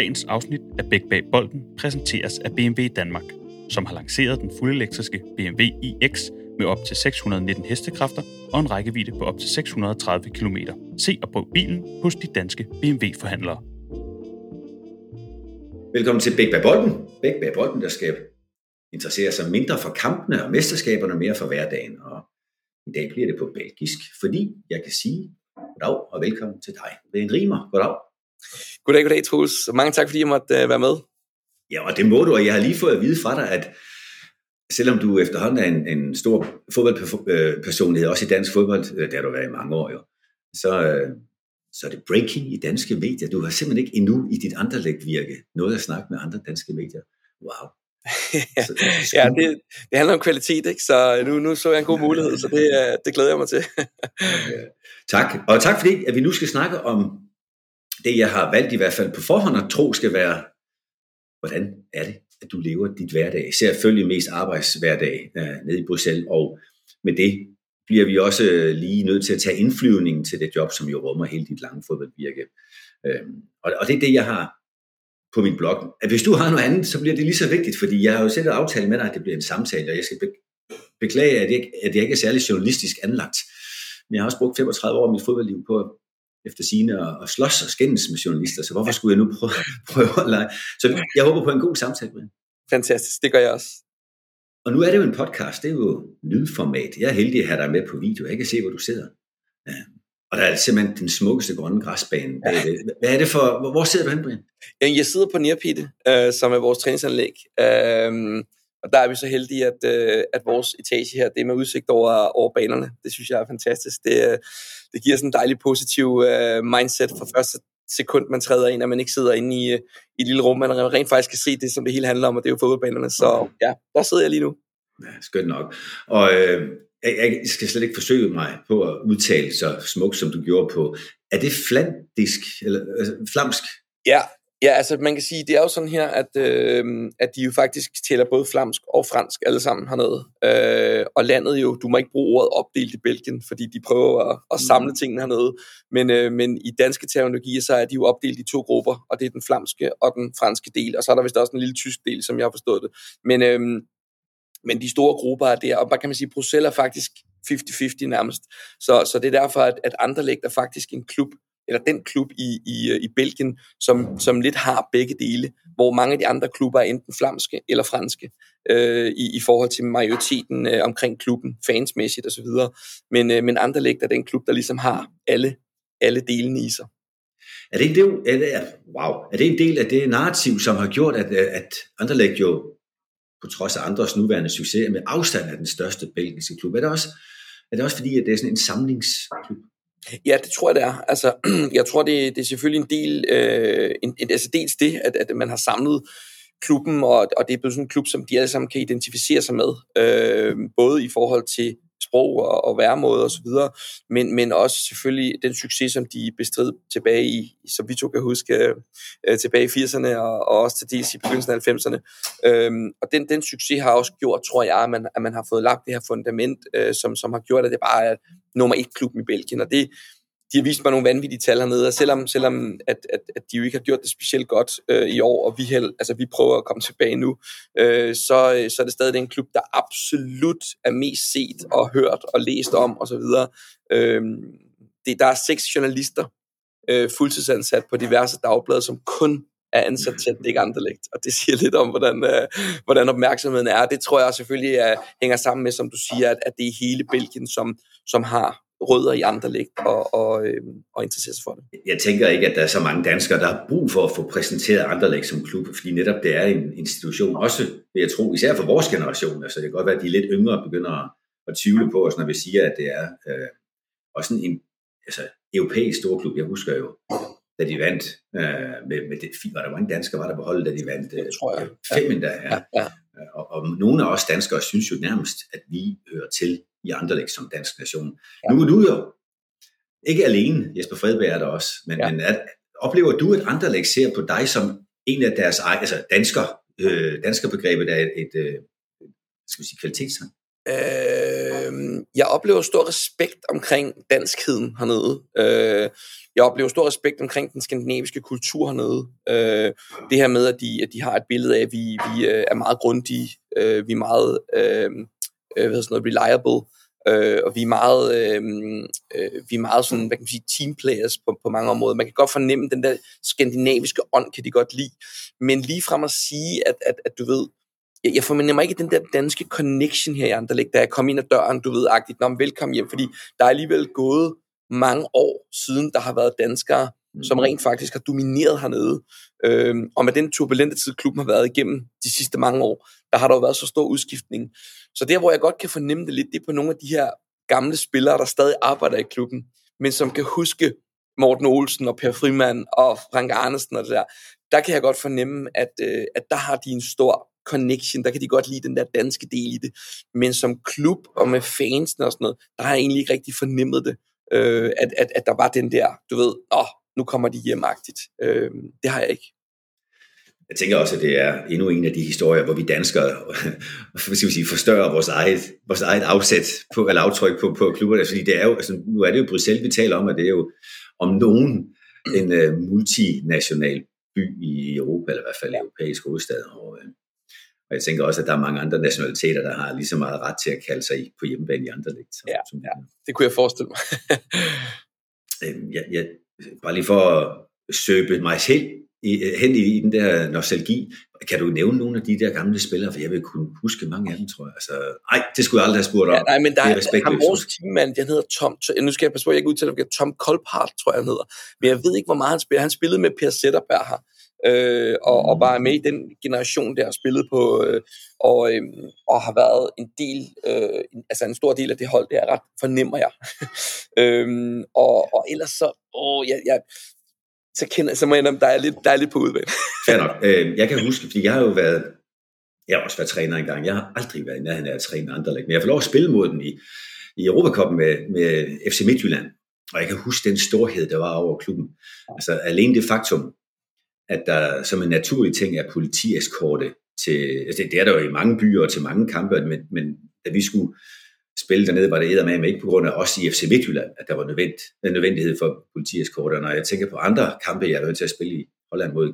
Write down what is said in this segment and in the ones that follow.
Dagens afsnit af Bæk bag bolden præsenteres af BMW Danmark, som har lanceret den fuldelektriske BMW iX med op til 619 hestekræfter og en rækkevidde på op til 630 km. Se og prøv bilen hos de danske BMW-forhandlere. Velkommen til Bæk bag bolden. Bæk bag bolden, der skal interessere sig mindre for kampene og mesterskaberne, mere for hverdagen. Og i dag bliver det på belgisk, fordi jeg kan sige goddag og velkommen til dig. Det er en rimer. Goddag. Goddag, goddag, Troels. Mange tak, fordi jeg måtte uh, være med. Ja, og det må du, og jeg har lige fået at vide fra dig, at selvom du efterhånden er en, en stor fodboldpersonlighed, også i dansk fodbold, øh, det har du været i mange år jo, så, øh, så er det breaking i danske medier. Du har simpelthen ikke endnu i dit andre virke noget at snakke med andre danske medier. Wow. Så, ja, det, det handler om kvalitet, ikke? så nu, nu så jeg en god mulighed, så det, det glæder jeg mig til. Tak, og tak fordi at vi nu skal snakke om det, jeg har valgt i hvert fald på forhånd at tro skal være, hvordan er det, at du lever dit hverdag, selvfølgelig mest arbejdshverdag øh, nede i Bruxelles, og med det bliver vi også øh, lige nødt til at tage indflyvningen til det job, som jo rummer hele dit lange fodboldvirke. Øh, og, og det er det, jeg har på min blog. At hvis du har noget andet, så bliver det lige så vigtigt, fordi jeg har jo selv aftalt med dig, at det bliver en samtale, og jeg skal beklage, at jeg, at jeg ikke er særlig journalistisk anlagt. Men jeg har også brugt 35 år af mit fodboldliv på efter sine og, og slås og skændes med journalister, så hvorfor skulle jeg nu prøve, prøve at lege? Så jeg håber på en god samtale, Brian. Fantastisk, det gør jeg også. Og nu er det jo en podcast, det er jo lydformat. Jeg er heldig at have dig med på video, jeg kan se, hvor du sidder. Ja. Og der er simpelthen den smukkeste grønne græsbane bagved. Hvad er det for, hvor sidder du hen, Brian? Jeg sidder på Nierpite, øh, som er vores træningsanlæg. Øh, og der er vi så heldige, at, øh, at vores etage her, det er med udsigt over, over banerne. Det synes jeg er fantastisk. Det, øh, det giver sådan en dejlig positiv øh, mindset fra første sekund, man træder ind, at man ikke sidder inde i, øh, i et lille rum, man rent faktisk kan se det, som det hele handler om, og det er jo fodboldbanerne. Så ja, der sidder jeg lige nu. Ja, skønt nok. Og øh, jeg, jeg skal slet ikke forsøge mig på at udtale så smukt, som du gjorde på. Er det flandisk, eller altså, flamsk? Ja, Ja, altså man kan sige, det er jo sådan her, at, øh, at de jo faktisk tæller både flamsk og fransk alle sammen hernede. Øh, og landet jo, du må ikke bruge ordet opdelt i Belgien, fordi de prøver at, at samle mm. tingene hernede. Men, øh, men i danske terminologier, så er de jo opdelt i to grupper, og det er den flamske og den franske del. Og så er der vist også en lille tysk del, som jeg har forstået det. Men, øh, men de store grupper er der, og bare kan man sige, Bruxelles er faktisk 50-50 nærmest. Så, så det er derfor, at, at Anderlecht er faktisk en klub, eller den klub i, i, øh, i Belgien, som, som lidt har begge dele, hvor mange af de andre klubber er enten flamske eller franske øh, i, i forhold til majoriteten øh, omkring klubben, fansmæssigt osv. Men, øh, men Anderlecht er den klub, der ligesom har alle, alle delene i sig. Er det, en del, er, det, wow, er det en del af det narrativ, som har gjort, at, øh, at Anderlecht jo, på trods af andres nuværende succes, med afstand af den største belgiske klub, er det også, er det også fordi, at det er sådan en samlingsklub? Ja, det tror jeg, det er. Altså, jeg tror, det, det er selvfølgelig en del, øh, en, altså dels det, at, at man har samlet klubben, og, og det er blevet sådan en klub, som de alle sammen kan identificere sig med, øh, både i forhold til sprog og, og væremåde osv., men, men også selvfølgelig den succes, som de bestred tilbage i, som vi to kan huske, øh, tilbage i 80'erne og, og også til dels i begyndelsen af 90'erne. Øhm, og den, den succes har også gjort, tror jeg, at man, at man har fået lagt det her fundament, øh, som, som har gjort, at det bare er nummer et klub i Belgien, og det, de har vist mig nogle vanvittige tal hernede, og selvom, selvom at, at, at de jo ikke har gjort det specielt godt øh, i år, og vi, held, altså, vi prøver at komme tilbage nu, øh, så, øh, så er det stadig en klub, der absolut er mest set og hørt og læst om osv. Øh, det, der er seks journalister øh, fuldtidsansat på diverse dagblade, som kun er ansat til at dække lægt. og det siger lidt om, hvordan, øh, hvordan opmærksomheden er. Det tror jeg selvfølgelig er, hænger sammen med, som du siger, at, at det er hele Belgien, som, som har rødder i Anderlecht og, og, øh, og interessere sig for det. Jeg tænker ikke, at der er så mange danskere, der har brug for at få præsenteret Anderlecht som klub, fordi netop det er en institution, også vil jeg tro, især for vores generation, altså det kan godt være, at de lidt yngre begynder at, tvivle på os, når vi siger, at det er øh, også en altså, europæisk storklub. Jeg husker jo, da de vandt øh, med, med det, var der mange danskere, var der på holdet, da de vandt øh, tror jeg. fem endda. Ja. Ja, ja. Og, og nogle af os danskere synes jo nærmest, at vi hører til i Anderlecht som dansk nation. Ja. Nu er du jo ikke alene, Jesper Fredberg er der også, men, ja. men at, oplever du, at Anderlecht ser på dig som en af deres altså dansker, øh, danskerbegrebet er et, et øh, skal vi sige, kvalitetstegn? Øh, jeg oplever stor respekt omkring danskheden hernede. Øh, jeg oplever stor respekt omkring den skandinaviske kultur hernede. Øh, det her med, at de, at de har et billede af, at vi, vi øh, er meget grundige, øh, vi er meget øh, øh hvad sådan noget, reliable, øh, og vi er meget, øh, øh, vi er meget sådan, hvad kan man sige, teamplayers på, på mange områder. Man kan godt fornemme den der skandinaviske ånd, kan de godt lide. Men lige frem at sige, at, at, at du ved, jeg, jeg fornemmer ikke den der danske connection her i Anderlecht, da jeg kom ind ad døren, du ved, agtigt, når velkommen hjem, fordi der er alligevel gået mange år siden, der har været danskere, mm. som rent faktisk har domineret hernede. Øhm, og med den turbulente tid, klubben har været igennem de sidste mange år, der har der jo været så stor udskiftning. Så der, hvor jeg godt kan fornemme det lidt, det er på nogle af de her gamle spillere, der stadig arbejder i klubben, men som kan huske Morten Olsen og Per Frimand og Frank Arnesen og det der. Der kan jeg godt fornemme, at, øh, at der har de en stor connection, der kan de godt lide den der danske del i det. Men som klub og med fansen og sådan noget, der har jeg egentlig ikke rigtig fornemmet det øh, at, at, at der var den der, du ved, åh, nu kommer de hjemagtigt. Øh, det har jeg ikke. Jeg tænker også, at det er endnu en af de historier, hvor vi danskere hvad skal vi sige, forstørrer vores eget, vores eget afsæt på, eller aftryk på, på klubberne. Fordi det er jo, altså, nu er det jo Bruxelles, vi taler om, at det er jo om nogen en uh, multinational by i Europa, eller i hvert fald europæisk hovedstad. Og, uh, og jeg tænker også, at der er mange andre nationaliteter, der har lige så meget ret til at kalde sig på hjemmebane i andre ligt. Ja, ja, det kunne jeg forestille mig. øhm, jeg, jeg, bare lige for at søbe mig selv i, hen i, i den der nostalgi, kan du nævne nogle af de der gamle spillere, for jeg vil kunne huske mange af dem, tror jeg. Altså, ej, det skulle jeg aldrig have spurgt om. Ja, nej, men der er, er ham vores teammand, han hedder Tom, nu skal jeg passe på, at jeg ikke udtaler det, Tom Kolpart, tror jeg, han hedder. Men jeg ved ikke, hvor meget han spiller. Han spillede med Per Zetterberg her øh, og, og var med i den generation, der har spillet på, øh, og, øh, og har været en del, øh, altså en stor del af det hold, det er ret, fornemmer jeg. øh, og, og ellers så, åh, jeg, jeg, så, kender, så må jeg der er lidt, der er lidt på udvalg. Fair nok. Øh, jeg kan huske, fordi jeg har jo været, jeg har også været træner engang, jeg har aldrig været i nærheden af at træne andre men jeg får lov at spille mod den i, i Europacupen med, med FC Midtjylland, og jeg kan huske den storhed, der var over klubben. Altså alene det faktum, at der som en naturlig ting er politieskorte til, altså det er der jo i mange byer og til mange kampe, men, men da vi skulle spille dernede, var det med ikke på grund af os i FC Midtjylland, at der var nødvendigt, nødvendighed for politieskorter. Når jeg tænker på andre kampe, jeg har været til at spille i Holland mod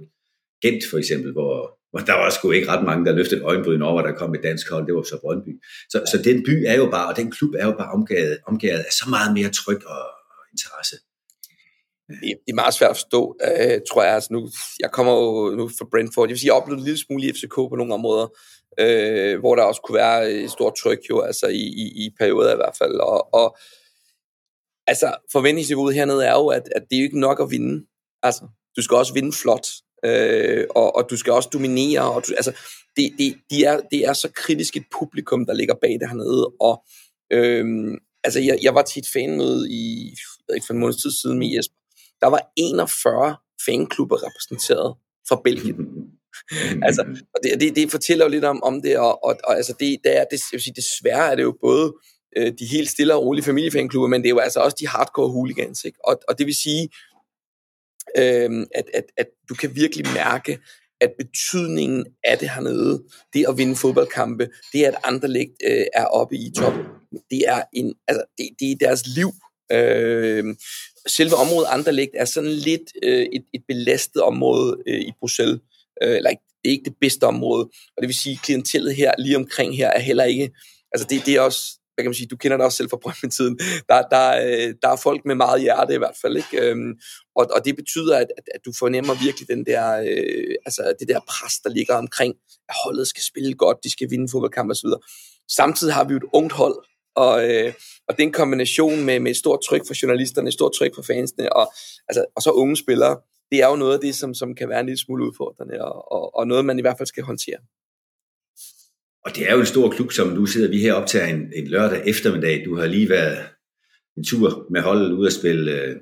Gent for eksempel, hvor, hvor der var sgu ikke ret mange, der løftede øjenbryn over, der kom et dansk hold, det var så Brøndby. Så, så den by er jo bare, og den klub er jo bare omgivet, omgivet af så meget mere tryk og, og interesse det, er meget svært at forstå, øh, tror jeg. Altså nu, jeg kommer jo nu fra Brentford. Jeg vil sige, jeg oplevede en lille smule i FCK på nogle områder, øh, hvor der også kunne være et stort tryk jo, altså i, i, i perioder i hvert fald. Og, og altså, forventningsniveauet hernede er jo, at, at det er jo ikke nok at vinde. Altså, du skal også vinde flot, øh, og, og du skal også dominere. Og du, altså, det, det, de er, det er så kritisk et publikum, der ligger bag det hernede, og øh, altså, jeg, jeg var til et fanmøde i, ikke for en måneds tid siden med Jesper, der var 41 fanklubber repræsenteret fra Belgien. Mm-hmm. altså, og det, det, det fortæller jo lidt om, om det, og, og, og altså det, det er, det, jeg vil sige, desværre er det jo både øh, de helt stille og rolige familiefanklubber, men det er jo altså også de hardcore hooligans, ikke? Og, og det vil sige, øh, at, at, at du kan virkelig mærke, at betydningen af det hernede, det at vinde fodboldkampe, det at andre lægt øh, er oppe i toppen, det er, en, altså, det, det er deres liv. Øh, selve området Anderlecht er sådan lidt øh, et, et belastet område øh, i Bruxelles. Øh, eller ikke, det er ikke det bedste område. Og det vil sige, at klientellet her, lige omkring her, er heller ikke... Altså det, det er også hvad kan man sige, du kender det også selv fra Brøndby-tiden, der, der, øh, der er folk med meget hjerte i hvert fald, ikke? Øhm, og, og det betyder, at, at, du fornemmer virkelig den der, øh, altså det der pres, der ligger omkring, at holdet skal spille godt, de skal vinde fodboldkamp osv. Samtidig har vi jo et ungt hold, og, øh, og en kombination med, med et stort tryk for journalisterne, et stort tryk for fansene, og, altså, og så unge spillere, det er jo noget af det, som, som kan være en lille smule udfordrende, og, og, og noget, man i hvert fald skal håndtere. Og det er jo en stor klub, som du sidder vi her op til en, en lørdag eftermiddag. Du har lige været en tur med holdet ud at spille uh,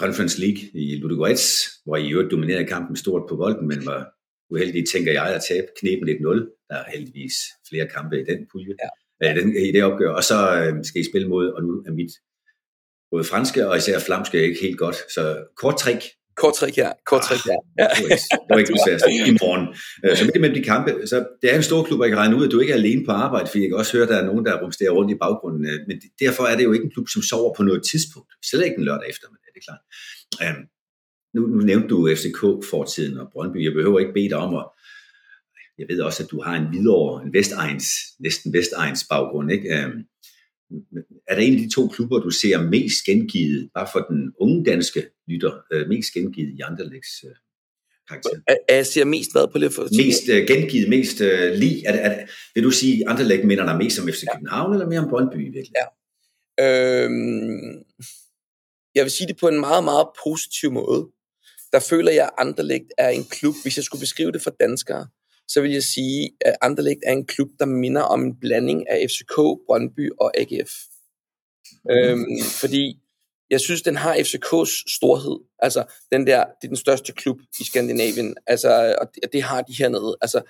Conference League i Ludogorets, hvor I jo dominerede kampen stort på bolden, men var uheldige, tænker jeg, at tabe knepen 1-0. Der er heldigvis flere kampe i den pulje. Ja øh, den, i det opgør, og så øh, skal I spille mod, og nu er mit både franske og især flamske ikke helt godt. Så kort trick, Kort trick her. Kort trick her. Ja. Det var ikke, det var ikke. I morgen. Øh, så midt mellem de kampe, så det er en stor klub, og jeg kan regne ud, at du ikke er alene på arbejde, for jeg kan også høre, at der er nogen, der rumsterer rundt i baggrunden. Øh, men derfor er det jo ikke en klub, som sover på noget tidspunkt. Slet ikke en lørdag eftermiddag, det er klart. Um, nu, nu nævnte du FCK-fortiden og Brøndby. Jeg behøver ikke bede dig om at jeg ved også, at du har en videre, en Vestegns, næsten Vestegns baggrund, ikke? Um, er der en af de to klubber, du ser mest gengivet, bare for den unge danske lytter, øh, mest gengivet i Anderlechts øh, karakter? Jeg ser mest hvad på det? For mest øh, gengivet, mest øh, lige. Er er vil du sige, at Anderlecht minder dig mest om FC København, ja. eller mere om Brøndby i virkeligheden? Ja. Øhm, jeg vil sige det på en meget, meget positiv måde. Der føler jeg, at Anderlecht er en klub, hvis jeg skulle beskrive det for danskere, så vil jeg sige, at Anderlecht er en klub, der minder om en blanding af FCK, Brøndby og AGF. Mm. Øhm, fordi jeg synes, den har FCK's storhed. Altså, den der, det er den største klub i Skandinavien. Altså, og det, det har de hernede. Altså,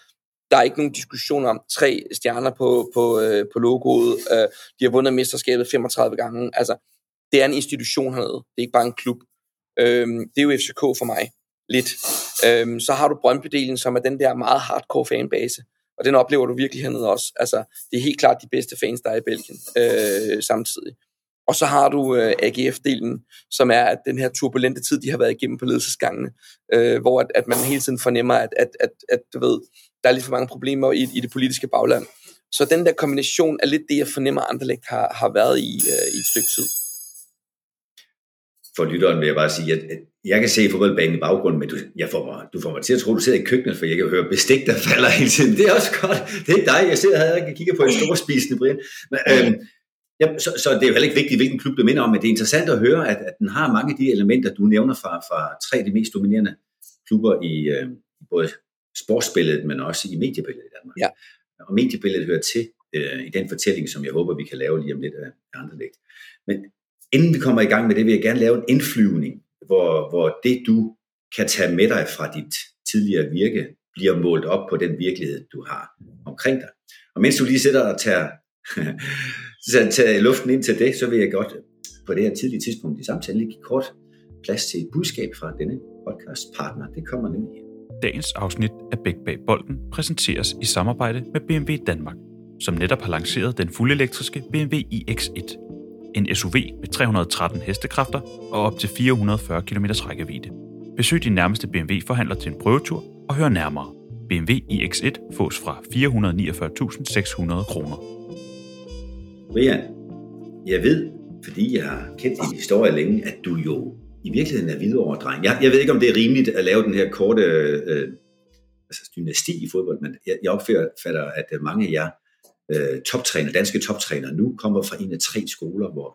der er ikke nogen diskussion om tre stjerner på, på, øh, på logoet. Øh, de har vundet mesterskabet 35 gange. Altså, det er en institution hernede. Det er ikke bare en klub. Øh, det er jo FCK for mig lidt. Øhm, så har du Brøndby-delen, som er den der meget hardcore fanbase, og den oplever du virkelig hernede også. Altså, det er helt klart de bedste fans, der er i Belgien øh, samtidig. Og så har du øh, AGF-delen, som er at den her turbulente tid, de har været igennem på ledelsesgangene, øh, hvor at, at man hele tiden fornemmer, at, at, at, at du ved, der er lidt for mange problemer i, i det politiske bagland. Så den der kombination er lidt det, jeg fornemmer, Anderlecht har, har været i, øh, i et stykke tid for lytteren vil jeg bare sige, at, jeg kan se fodboldbanen i baggrunden, men du, jeg får mig, du får mig til at tro, at du sidder i køkkenet, for jeg kan høre bestik, der falder hele tiden. Det er også godt. Det er ikke dig. Jeg sidder her og kigger på en stor spisende Brian. Men, øhm, ja, så, så, det er jo heller ikke vigtigt, hvilken klub du minder om, men det er interessant at høre, at, at den har mange af de elementer, du nævner fra, fra tre af de mest dominerende klubber i øh, både sportsbilledet, men også i mediebilledet i Danmark. Ja. Og mediebilledet hører til øh, i den fortælling, som jeg håber, vi kan lave lige om lidt af andre lidt. Men Inden vi kommer i gang med det, vil jeg gerne lave en indflyvning, hvor, hvor det du kan tage med dig fra dit tidligere virke, bliver målt op på den virkelighed, du har omkring dig. Og mens du lige sidder og tager, tager luften ind til det, så vil jeg godt på det her tidlige tidspunkt i samtalen lige give kort plads til et budskab fra denne podcast partner. Det kommer nemlig her. Dagens afsnit af Bæk Bag Bolden præsenteres i samarbejde med BMW Danmark, som netop har lanceret den fuldelektriske BMW iX1 en SUV med 313 hestekræfter og op til 440 km rækkevidde. Besøg din nærmeste BMW-forhandler til en prøvetur og hør nærmere. BMW iX1 fås fra 449.600 kroner. Brian, jeg ved, fordi jeg har kendt din historie længe, at du jo i virkeligheden er videre dreng. Jeg, jeg ved ikke, om det er rimeligt at lave den her korte øh, øh altså dynasti i fodbold, men jeg, jeg opfatter, at mange af jer øh, toptræner, danske toptræner nu kommer fra en af tre skoler, hvor,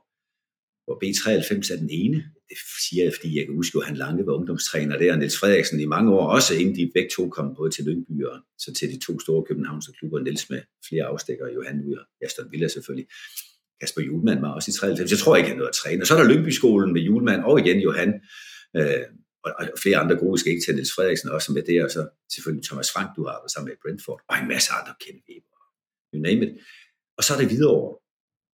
hvor B93 er den ene. Det siger jeg, fordi jeg kan huske, at han Lange var ungdomstræner der, og Niels Frederiksen i mange år, også inden de begge to kom både til Lyngby og så til de to store københavnske klubber, Niels med flere afstikker, Johan Ny og Aston Villa selvfølgelig. Kasper Julemand var også i 93. Jeg tror ikke, han nåede at træne. Og så er der Lyngby-skolen med Julemand og igen Johan. Øh, og, og, flere andre gode skal ikke til Niels Frederiksen også med det, og så selvfølgelig Thomas Frank, du har sammen med Brentford, og en masse andre kendte you name it. Og så er det videre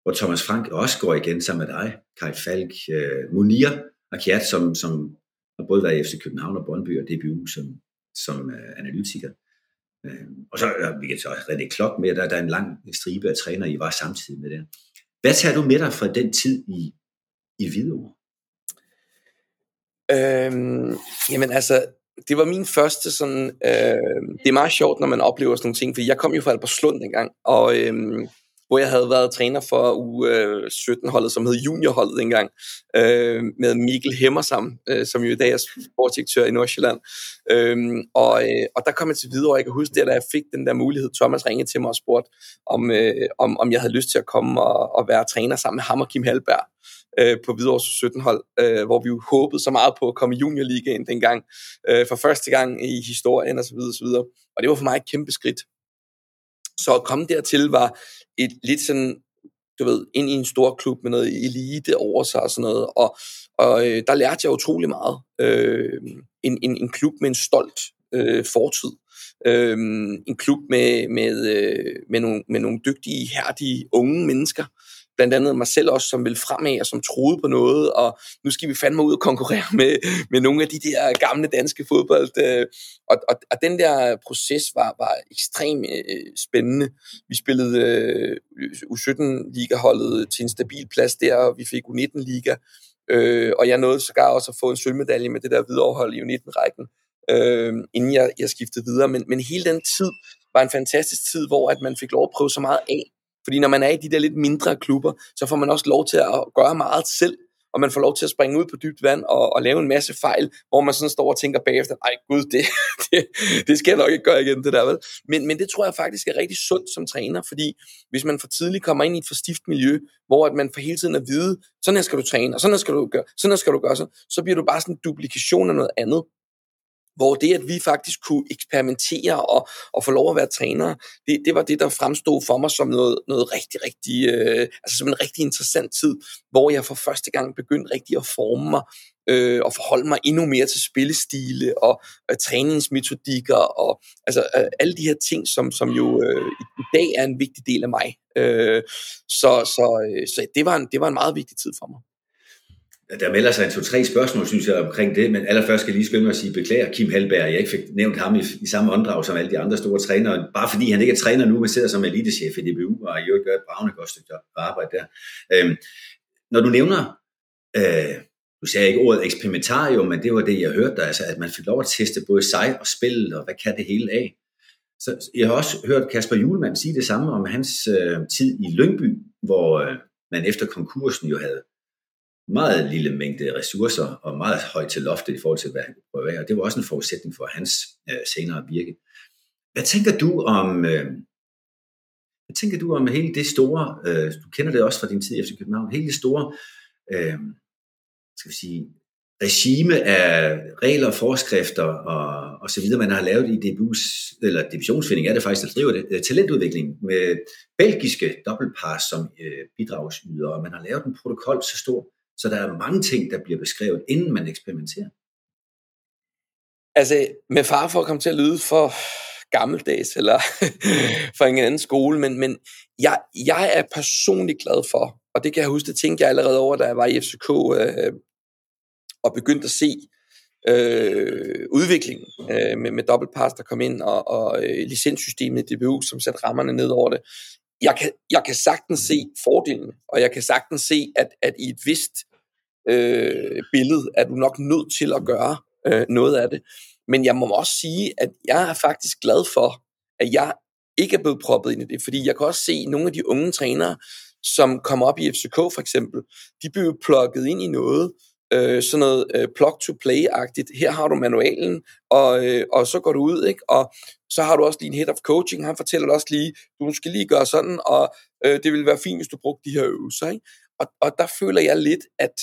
hvor Thomas Frank også går igen sammen med dig, Kai Falk, øh, Munir Akiat, som, som har både været i FC København og Brøndby og DBU som, som øh, analytiker. Øh, og så uh, vi kan så René Klok med, der, der er en lang stribe af træner, I var samtidig med det. Hvad tager du med dig fra den tid i, i Hvidovre? Øhm, jamen altså, det var min første sådan, øh, det er meget sjovt, når man oplever sådan nogle ting, fordi jeg kom jo fra Albertslund dengang, og øh, hvor jeg havde været træner for U17-holdet, øh, som hed juniorholdet dengang, øh, med Mikkel Hemmersam, øh, som jo i dag er sportsdirektør i Nordsjælland. Øh, og, øh, og der kom jeg til videre, og jeg kan huske det, da jeg fik den der mulighed, Thomas ringede til mig og spurgte, om, øh, om, om jeg havde lyst til at komme og, og være træner sammen med ham og Kim Halberg øh, på Hvidovre 17 hold, øh, hvor vi jo håbede så meget på at komme i juniorligaen dengang, øh, for første gang i historien osv. osv. Og det var for mig et kæmpe skridt. Så at komme dertil var et lidt sådan, du ved, ind i en stor klub med noget elite over sig og sådan noget, og, og øh, der lærte jeg utrolig meget. Øh, en, en, en klub med en stolt øh, fortid. Øh, en klub med, med, øh, med, nogle, med nogle dygtige, hærdige unge mennesker, blandt andet mig selv også, som ville fremad og som troede på noget, og nu skal vi fandme ud og konkurrere med, med nogle af de der gamle danske fodbold. Øh, og, og, og den der proces var, var ekstremt øh, spændende. Vi spillede øh, U17-ligaholdet til en stabil plads der, og vi fik U19-liga, øh, og jeg nåede sågar også at få en sølvmedalje med det der viderehold i U19-rækken, øh, inden jeg, jeg skiftede videre. Men, men hele den tid var en fantastisk tid, hvor at man fik lov at prøve så meget af. Fordi når man er i de der lidt mindre klubber, så får man også lov til at gøre meget selv, og man får lov til at springe ud på dybt vand og, og lave en masse fejl, hvor man sådan står og tænker bagefter, ej gud, det, det, det skal jeg nok ikke gøre igen, det der, vel? Men, men det tror jeg faktisk er rigtig sundt som træner, fordi hvis man for tidligt kommer ind i et for stift miljø, hvor at man for hele tiden at vide, sådan her skal du træne, og sådan her skal du gøre, sådan her skal du gøre, så, så bliver du bare sådan en duplikation af noget andet hvor det, at vi faktisk kunne eksperimentere og, og få lov at være trænere, det, det var det, der fremstod for mig som noget, noget rigtig, rigtig, øh, altså som en rigtig interessant tid, hvor jeg for første gang begyndte rigtig at forme mig øh, og forholde mig endnu mere til spillestile og øh, træningsmetodikker og altså øh, alle de her ting, som, som jo øh, i, i dag er en vigtig del af mig. Øh, så så, øh, så det, var en, det var en meget vigtig tid for mig. Der melder sig en to-tre spørgsmål, synes jeg, omkring det, men allerførst skal jeg lige skynde mig at sige beklager Kim Halberg. Jeg ikke fik nævnt ham i, i samme åndedrag som alle de andre store trænere, bare fordi han ikke er træner nu, men sidder som elitechef i DBU, og jo gør et bravende godt stykke arbejde der. Øhm, når du nævner, øh, du sagde ikke ordet eksperimentarium, men det var det, jeg hørte der, altså, at man fik lov at teste både sig og spillet, og hvad kan det hele af. Så jeg har også hørt Kasper Julemand sige det samme om hans øh, tid i Lyngby, hvor øh, man efter konkursen jo havde meget lille mængde ressourcer og meget højt til loftet i forhold til, hvad han kunne prøve af. Og det var også en forudsætning for hans øh, senere virke. Hvad tænker du om, øh, hvad tænker du om hele det store, øh, du kender det også fra din tid i FC København, hele det store, øh, skal vi sige, regime af regler, forskrifter og, og så videre, man har lavet i DBU's, eller divisionsfinding er det faktisk, der driver det, øh, talentudvikling med belgiske dobbeltpars som øh, bidragsyder, og man har lavet en protokol så stor, så der er mange ting, der bliver beskrevet, inden man eksperimenterer. Altså, med far for at komme til at lyde for gammeldags, eller for en anden skole, men, men jeg, jeg er personligt glad for, og det kan jeg huske, det tænkte jeg allerede over, da jeg var i FCK, øh, og begyndte at se øh, udviklingen øh, med, med dobbeltpass, der kom ind, og, og øh, licenssystemet i DBU, som satte rammerne ned over det. Jeg kan, jeg kan sagtens se fordelen, og jeg kan sagtens se, at, at i et vist øh, billede, er du nok nødt til at gøre øh, noget af det. Men jeg må også sige, at jeg er faktisk glad for, at jeg ikke er blevet proppet ind i det, fordi jeg kan også se nogle af de unge trænere, som kommer op i FCK for eksempel, de bliver plukket ind i noget, øh, sådan noget øh, plug-to-play-agtigt. Her har du manualen, og, øh, og så går du ud, ikke? og så har du også lige en head of coaching, han fortæller dig også lige, du skal lige gøre sådan, og øh, det vil være fint, hvis du brugte de her øvelser. Ikke? Og, og der føler jeg lidt, at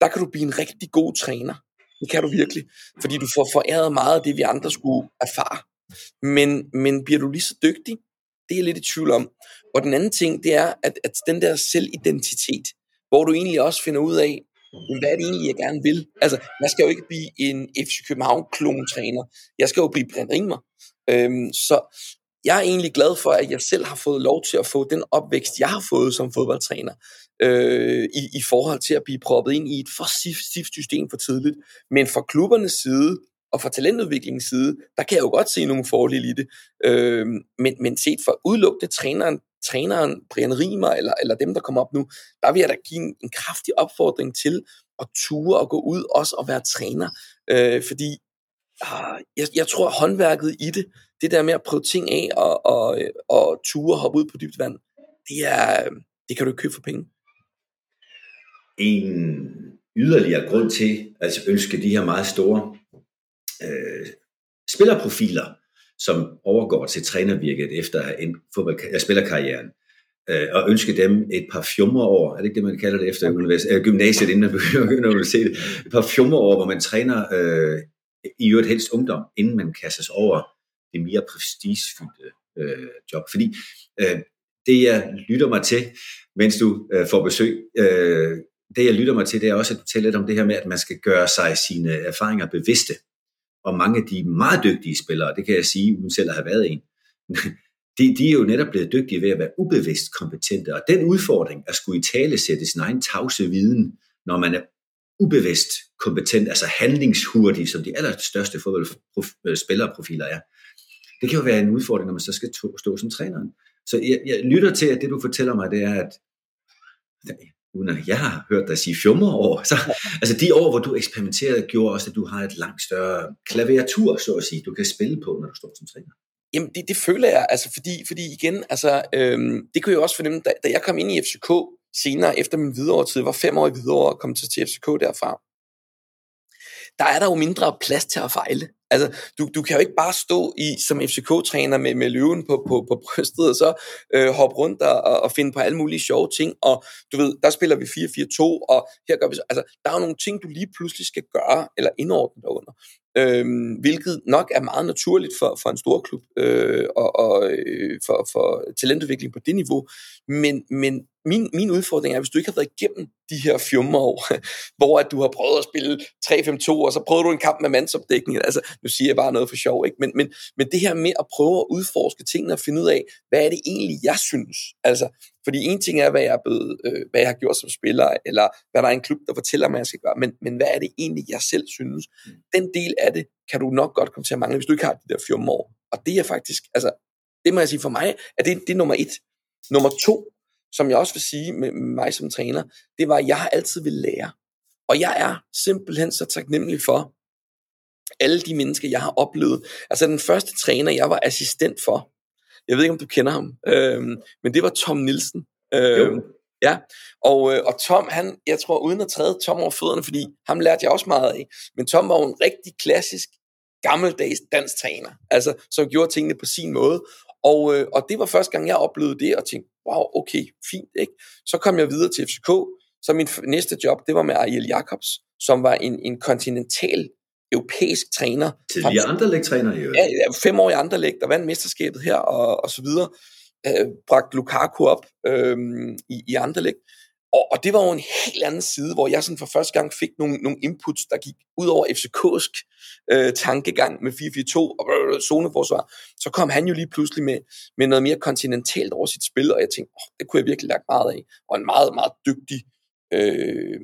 der kan du blive en rigtig god træner. Det kan du virkelig. Fordi du får foræret meget af det, vi andre skulle erfare. Men, men bliver du lige så dygtig? Det er jeg lidt i tvivl om. Og den anden ting, det er, at, at den der selvidentitet, hvor du egentlig også finder ud af, hvad er det egentlig, jeg gerne vil? Altså, jeg skal jo ikke blive en FC København-klontræner. Jeg skal jo blive Brent Ringmer. Øhm, så jeg er egentlig glad for, at jeg selv har fået lov til at få den opvækst, jeg har fået som fodboldtræner øh, i, i forhold til at blive proppet ind i et for stift system for tidligt. Men fra klubbernes side, og fra talentudviklingens side, der kan jeg jo godt se nogle fordele i det. Øh, men, men set fra udelukkende træneren, træneren Brian Rimer, eller, eller dem, der kommer op nu, der vil jeg da give en, en kraftig opfordring til at ture og gå ud også og være træner. Øh, fordi ah, jeg, jeg tror, håndværket i det, det der med at prøve ting af og, og, og ture og hoppe ud på dybt vand, det, er, det kan du ikke købe for penge en yderligere grund til at ønske de her meget store øh, spillerprofiler, som overgår til trænervirket efter en fodbold, spillerkarrieren, øh, og ønske dem et par fjumreår, er det ikke det, man kalder det efter univers, øh, gymnasiet, inden man begynder universitetet, et par fjumreår, hvor man træner øh, i øvrigt helst ungdom, inden man kastes over det mere prestigefyldte øh, job. Fordi øh, det, jeg lytter mig til, mens du øh, får besøg, øh, det jeg lytter mig til, det er også at fortælle lidt om det her med, at man skal gøre sig sine erfaringer bevidste. Og mange af de meget dygtige spillere, det kan jeg sige, uden selv at have været en, de, de er jo netop blevet dygtige ved at være ubevidst kompetente, og den udfordring at skulle i tale sætte sin egen tavse viden, når man er ubevidst kompetent, altså handlingshurtig, som de allerstørste fodboldspillerprofiler øh, er, det kan jo være en udfordring, når man så skal stå som træneren. Så jeg, jeg lytter til, at det du fortæller mig, det er, at uden at jeg har hørt dig sige fjummerår, så, altså de år, hvor du eksperimenterede, gjorde også, at du har et langt større klaviatur, så at sige, du kan spille på, når du står som træner. Jamen, det, det føler jeg, altså fordi, fordi igen, altså, øhm, det kunne jo også fornemme, da, da jeg kom ind i FCK senere, efter min videre tid, var fem år i videre og kom til, til FCK derfra, der er der jo mindre plads til at fejle. Altså, du, du kan jo ikke bare stå i som FCK-træner med, med løven på, på, på brystet, og så øh, hoppe rundt og, og finde på alle mulige sjove ting, og du ved, der spiller vi 4-4-2, og her gør vi så, altså, der er jo nogle ting, du lige pludselig skal gøre, eller indordne dig under, øh, hvilket nok er meget naturligt for, for en stor klub, øh, og, og øh, for, for talentudvikling på det niveau, men, men min, min udfordring er, hvis du ikke har været igennem de her fjummerår, hvor at du har prøvet at spille 3-5-2, og så prøvede du en kamp med mandsopdækning, altså nu siger jeg bare noget for sjov, ikke? Men, men, men det her med at prøve at udforske tingene og finde ud af, hvad er det egentlig, jeg synes? Altså, fordi en ting er, hvad jeg, er blevet, øh, hvad jeg har gjort som spiller, eller hvad der er en klub, der fortæller mig, jeg skal gøre, men, men hvad er det egentlig, jeg selv synes? Mm. Den del af det kan du nok godt komme til at mangle, hvis du ikke har de der fjummerår. Og det er faktisk, altså, det må jeg sige for mig, at det, det er nummer et. Nummer to, som jeg også vil sige med mig som træner, det var, at jeg har altid vil lære. Og jeg er simpelthen så taknemmelig for alle de mennesker, jeg har oplevet. Altså den første træner, jeg var assistent for, jeg ved ikke, om du kender ham, øhm, men det var Tom Nielsen. Øhm, ja, og, øh, og Tom, han, jeg tror, uden at træde Tom over fødderne, fordi ham lærte jeg også meget af, men Tom var jo en rigtig klassisk, gammeldags dansk træner, altså, som gjorde tingene på sin måde, og, øh, og det var første gang, jeg oplevede det, og tænkte, wow, okay, fint, ikke? Så kom jeg videre til FCK, så min næste job, det var med Ariel Jacobs, som var en, en kontinental europæisk træner. Tidligere Anderlecht-træner i Ja, fem år i Anderlecht, der vandt mesterskabet her, og, og så videre. Øh, bragt Lukaku op øh, i, i Anderlecht. Og, og det var jo en helt anden side, hvor jeg sådan for første gang fik nogle, nogle inputs, der gik ud over FCK'sk øh, tankegang med 4-4-2 og øh, zoneforsvar. Så kom han jo lige pludselig med, med noget mere kontinentalt over sit spil, og jeg tænkte, oh, det kunne jeg virkelig lære meget af. Og en meget, meget dygtig øh,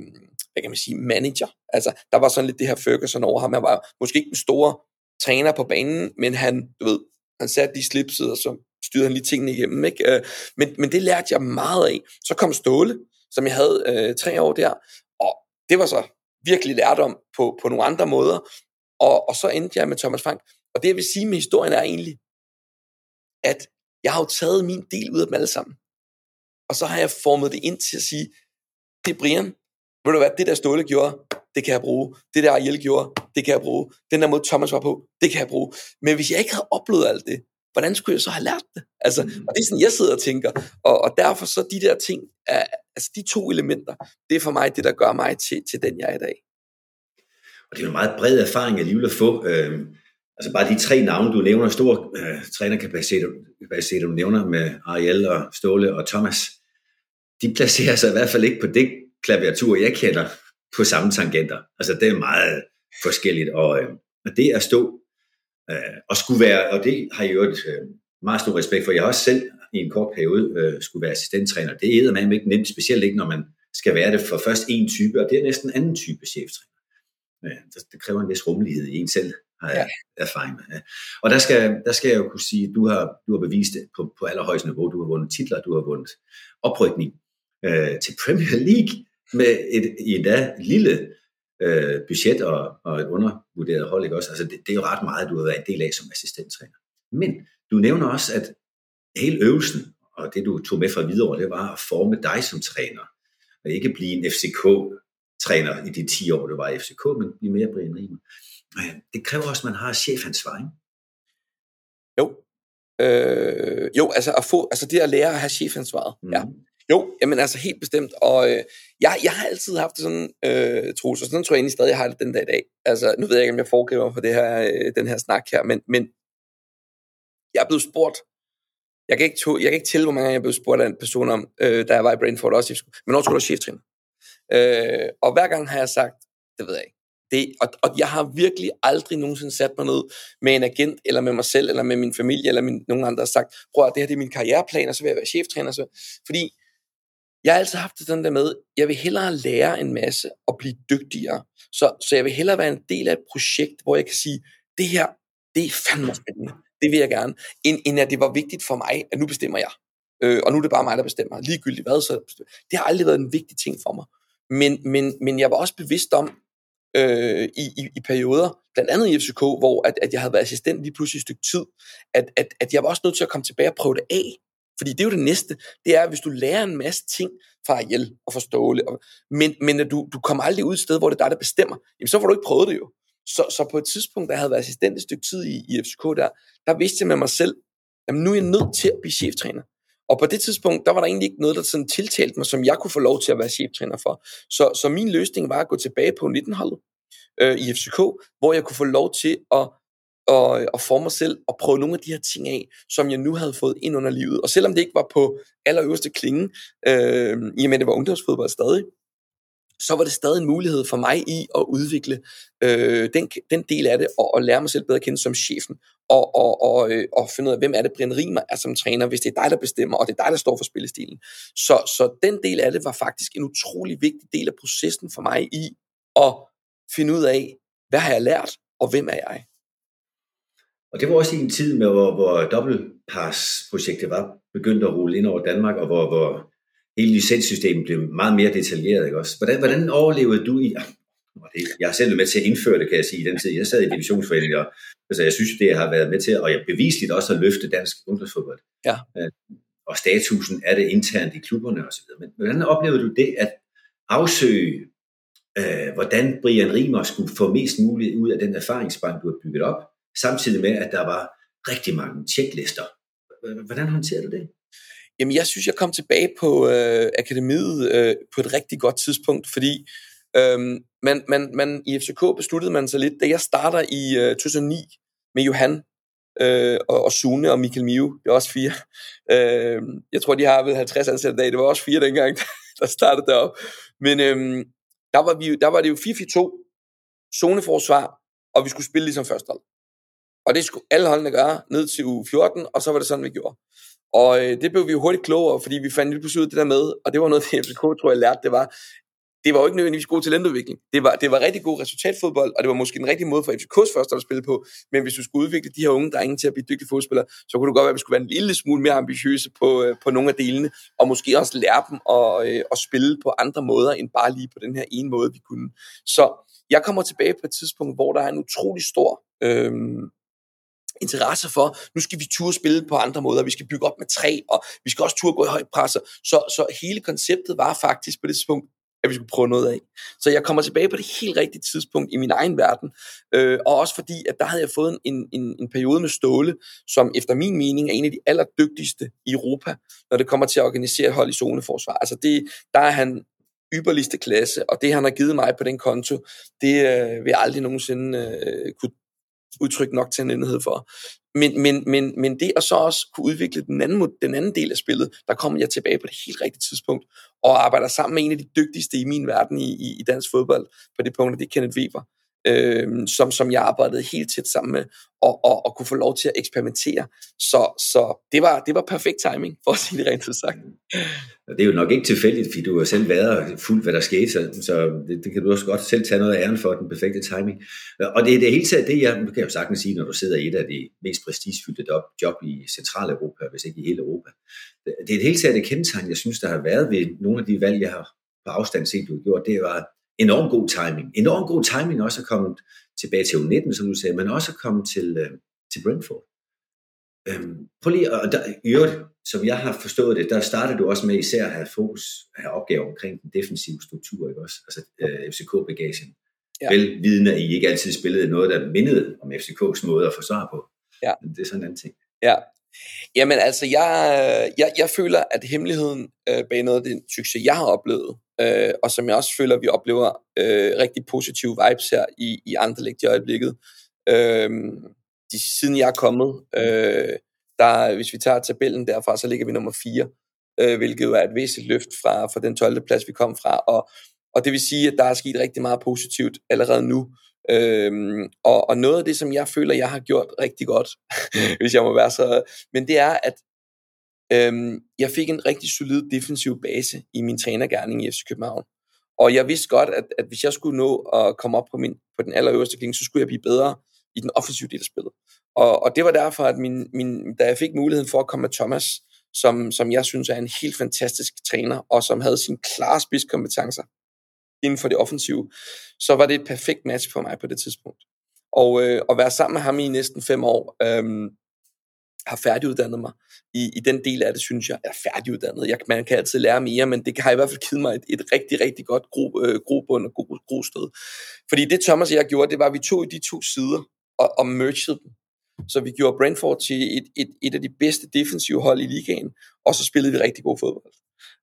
hvad kan man sige, manager. Altså, der var sådan lidt det her Ferguson over ham. Han var måske ikke den store træner på banen, men han, du ved, han satte de slipset, og så styrede han lige tingene igennem. Ikke? Øh, men, men det lærte jeg meget af. Så kom Ståle, som jeg havde øh, tre år der, og det var så virkelig lærdom på, på nogle andre måder. Og, og så endte jeg med Thomas Frank. Og det jeg vil sige med historien er egentlig, at jeg har jo taget min del ud af dem alle sammen. Og så har jeg formet det ind til at sige, det er Brian, ved du hvad, det der Ståle gjorde, det kan jeg bruge. Det der Ariel gjorde, det kan jeg bruge. Den der måde Thomas var på, det kan jeg bruge. Men hvis jeg ikke havde oplevet alt det, hvordan skulle jeg så have lært det? Altså, mm. og det er sådan, jeg sidder og tænker. Og, og derfor så de der ting, er, altså de to elementer, det er for mig det, der gør mig til, til den, jeg er i dag. Og det er en meget bred erfaring alligevel at få. Øh, altså bare de tre navne, du nævner, store øh, trænerkapacitet, du nævner med Ariel og Ståle og Thomas, de placerer sig i hvert fald ikke på det klaviatur, jeg kender, på samme tangenter. Altså det er meget forskelligt, og, øh, og det at stå øh, og skulle være, og det har jeg jo et øh, meget stor respekt for, jeg har også selv i en kort periode øh, skulle være assistenttræner. Det er man ikke nemt, specielt ikke når man skal være det for først en type, og det er næsten en anden type cheftræner. Ja, det, kræver en vis rummelighed i en selv, har jeg ja. erfaring med. Og der skal, der skal jeg jo kunne sige, at du har, du har bevist det på, på allerhøjeste niveau. Du har vundet titler, du har vundet oprykning øh, til Premier League med et i endda lille øh, budget og, og et undervurderet hold. Ikke også? Altså det, det er jo ret meget, du har været en del af som assistenttræner. Men du nævner også, at hele øvelsen, og det du tog med fra videre, det var at forme dig som træner. Og ikke blive en FCK-træner i de 10 år, du var i FCK, men blive mere Brian Riemer. Det kræver også, at man har chefansvar, ikke? Jo. Øh, jo, altså, at få, altså det at lære at have chefansvaret. Mm. Ja. Jo, jamen altså helt bestemt, og øh, jeg, jeg har altid haft det sådan, øh, Troels, og sådan tror jeg egentlig stadig, jeg har det den dag i dag. Altså, nu ved jeg ikke, om jeg foregriber for det her, øh, den her snak her, men, men jeg er blevet spurgt, jeg kan ikke, to, jeg kan ikke tælle, hvor mange gange jeg blev spurgt af en person om, øh, da jeg var i Brainford også, men når skulle du være cheftræner? Øh, og hver gang har jeg sagt, det ved jeg ikke. Det, og, og jeg har virkelig aldrig nogensinde sat mig ned med en agent, eller med mig selv, eller med min familie, eller min, nogen andre, og sagt, prøv at det her det er min karriereplan, og så vil jeg være cheftræner. Så, fordi jeg har altid haft det sådan der med, jeg vil hellere lære en masse og blive dygtigere. Så, så jeg vil hellere være en del af et projekt, hvor jeg kan sige, det her, det er fandme spændende. Det vil jeg gerne. End, end at det var vigtigt for mig, at nu bestemmer jeg. Øh, og nu er det bare mig, der bestemmer. Ligegyldigt hvad, så det har aldrig været en vigtig ting for mig. Men, men, men jeg var også bevidst om, øh, i, i, i perioder, blandt andet i FCK, hvor at, at jeg havde været assistent lige pludselig et stykke tid, at, at, at jeg var også nødt til at komme tilbage og prøve det af. Fordi det er jo det næste. Det er, hvis du lærer en masse ting fra Ariel og fra Ståle, og, men, men at du, du kommer aldrig ud et sted, hvor det er dig, der bestemmer, jamen så får du ikke prøvet det jo. Så, så på et tidspunkt, da jeg havde været assistent et stykke tid i, i FCK der, der vidste jeg med mig selv, at nu er jeg nødt til at blive cheftræner. Og på det tidspunkt, der var der egentlig ikke noget, der sådan tiltalte mig, som jeg kunne få lov til at være cheftræner for. Så, så min løsning var at gå tilbage på 19-holdet øh, i FCK, hvor jeg kunne få lov til at, og, og forme mig selv og prøve nogle af de her ting af, som jeg nu havde fået ind under livet. Og selvom det ikke var på allerøverste klinge, øh, i og med det var ungdomsfodbold stadig, så var det stadig en mulighed for mig i at udvikle øh, den, den del af det, og, og lære mig selv bedre at kende som chefen, og, og, og, øh, og finde ud af, hvem er det, Brian Riemer er som træner, hvis det er dig, der bestemmer, og det er dig, der står for spillestilen. Så, så den del af det var faktisk en utrolig vigtig del af processen for mig i at finde ud af, hvad har jeg lært, og hvem er jeg? Og det var også i en tid, med, hvor, hvor dobbeltpass-projektet var begyndt at rulle ind over Danmark, og hvor, hvor hele licenssystemet blev meget mere detaljeret. Ikke også? Hvordan, hvordan overlevede du i... Jeg har selv med til at indføre det, kan jeg sige, i den tid. Jeg sad i divisionsforeningen, og altså, jeg synes, det har været med til, og jeg bevisligt også at løfte dansk ungdomsfodbold. Ja. Øh, og statusen er det internt i klubberne osv. Men hvordan oplevede du det at afsøge, øh, hvordan Brian Riemer skulle få mest muligt ud af den erfaringsbank, du har bygget op, samtidig med, at der var rigtig mange tjeklister. Hvordan håndterer du det? Jamen, jeg synes, jeg kom tilbage på øh, akademiet øh, på et rigtig godt tidspunkt, fordi øh, man, man, man, i FCK besluttede man sig lidt, da jeg starter i øh, 2009 med Johan øh, og, og Sune og Michael Miu, det er også fire. Øh, jeg tror, de har ved 50 ansatte i dag, det var også fire dengang, der startede derop. Men øh, der, var vi, der var det jo 4-4-2, zoneforsvar, og vi skulle spille ligesom første hold. Og det skulle alle holdene gøre ned til u 14, og så var det sådan, vi gjorde. Og øh, det blev vi jo hurtigt klogere, fordi vi fandt lige pludselig ud af det der med, og det var noget, det FCK tror jeg lærte, det var, det var jo ikke nødvendigvis god talentudvikling. Det var, det var rigtig god resultatfodbold, og det var måske en rigtig måde for FCK's første at spille på. Men hvis du skulle udvikle de her unge drenge til at blive dygtige fodspillere, så kunne du godt være, at vi skulle være en lille smule mere ambitiøse på, øh, på nogle af delene, og måske også lære dem at, øh, at spille på andre måder, end bare lige på den her ene måde, vi kunne. Så jeg kommer tilbage på et tidspunkt, hvor der er en utrolig stor øh, interesse for, nu skal vi turde spille på andre måder, vi skal bygge op med træ, og vi skal også turde gå i højt presser. Så, så hele konceptet var faktisk på det tidspunkt, at vi skulle prøve noget af. Så jeg kommer tilbage på det helt rigtige tidspunkt i min egen verden, øh, og også fordi, at der havde jeg fået en, en, en periode med Ståle, som efter min mening er en af de allerdygtigste i Europa, når det kommer til at organisere hold i zoneforsvar. Altså det, der er han ypperligste klasse, og det han har givet mig på den konto, det øh, vil jeg aldrig nogensinde øh, kunne udtryk nok til en enhed for. Men, men, men, men det at så også kunne udvikle den anden, den anden del af spillet, der kommer jeg tilbage på det helt rigtige tidspunkt, og arbejder sammen med en af de dygtigste i min verden i, i, i dansk fodbold på det punkt, det er Kenneth Weber, øh, som, som jeg arbejdede helt tæt sammen med, og, og, og kunne få lov til at eksperimentere. Så, så det, var, det var perfekt timing, for at sige det rent sagt. Det er jo nok ikke tilfældigt, fordi du har selv været fuldt, hvad der skete, så, så det, det kan du også godt selv tage noget af æren for, den perfekte timing. Og det er det hele taget det, jeg kan jeg jo sagtens sige, når du sidder i et af de mest prestigefyldte job i Centraleuropa, hvis ikke i hele Europa. Det er det hele taget det kendetegn, jeg synes, der har været ved nogle af de valg, jeg har på afstand set, du har gjort, det var enormt god timing. Enormt god timing også at komme tilbage til U19, som du sagde, men også at komme til, øh, til Brentford. Øhm, prøv lige, og der, i øvrigt, som jeg har forstået det, der startede du også med især at have fokus, at have opgaver omkring den defensive struktur, ikke også? Altså øh, FCK-bagagen. Ja. Vel vidende, at I ikke altid spillede noget, der mindede om FCK's måde at forsvare på. Ja. Men det er sådan en anden ting. Ja. Jamen altså, jeg, jeg, jeg føler, at hemmeligheden øh, bag noget af den succes, jeg har oplevet, øh, og som jeg også føler, vi oplever øh, rigtig positive vibes her i, i Anderlecht i øjeblikket. Øh, de, siden jeg er kommet, øh, der, hvis vi tager tabellen derfra, så ligger vi nummer 4, øh, hvilket jo er et væsentligt løft fra, fra den 12. plads, vi kom fra, og, Og det vil sige, at der er sket rigtig meget positivt allerede nu. Øhm, og, og noget af det, som jeg føler, jeg har gjort rigtig godt, hvis jeg må være så, men det er, at øhm, jeg fik en rigtig solid defensiv base i min trænergærning i FC København. Og jeg vidste godt, at, at hvis jeg skulle nå at komme op på, min, på den allerøverste klinge, så skulle jeg blive bedre i den offensive del af spillet. Og, og det var derfor, at min, min, da jeg fik muligheden for at komme med Thomas, som, som jeg synes er en helt fantastisk træner, og som havde sine klare spidskompetencer inden for det offensive, så var det et perfekt match for mig på det tidspunkt. Og øh, at være sammen med ham i næsten fem år, øh, har færdiguddannet mig i, i den del af det, synes jeg, er færdiguddannet. Jeg, man kan altid lære mere, men det har i hvert fald givet mig et, et rigtig, rigtig godt gro, øh, grobund og gro, grosted. Fordi det Thomas og jeg gjorde, det var, at vi tog de to sider og, og mergede dem. Så vi gjorde Brentford til et, et, et af de bedste defensive hold i ligaen, og så spillede vi rigtig god fodbold.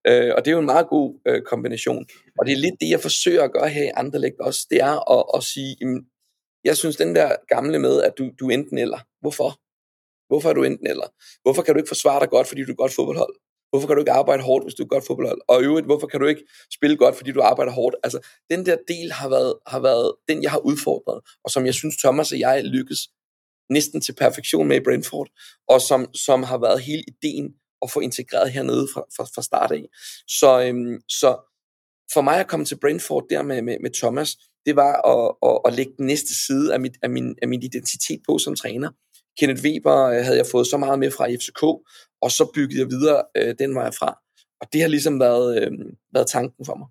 Øh, og det er jo en meget god øh, kombination. Og det er lidt det, jeg forsøger at gøre her i Anderlecht også, det er at, at sige, jamen, jeg synes den der gamle med, at du, du enten eller. Hvorfor? Hvorfor er du enten eller? Hvorfor kan du ikke forsvare dig godt, fordi du er et godt fodboldhold? Hvorfor kan du ikke arbejde hårdt, hvis du er et godt fodboldhold? Og i øvrigt, hvorfor kan du ikke spille godt, fordi du arbejder hårdt? Altså, den der del har været, har været den, jeg har udfordret, og som jeg synes, Thomas og jeg lykkes næsten til perfektion med i Brentford, og som, som har været hele ideen at få integreret hernede fra, fra, fra start af. Så, øhm, så for mig at komme til Brentford der med, med, med Thomas, det var at, at, at lægge den næste side af, mit, af, min, af min identitet på som træner. Kenneth Weber øh, havde jeg fået så meget med fra FCK, og så byggede jeg videre øh, den vej fra. Og det har ligesom været, øh, været tanken for mig.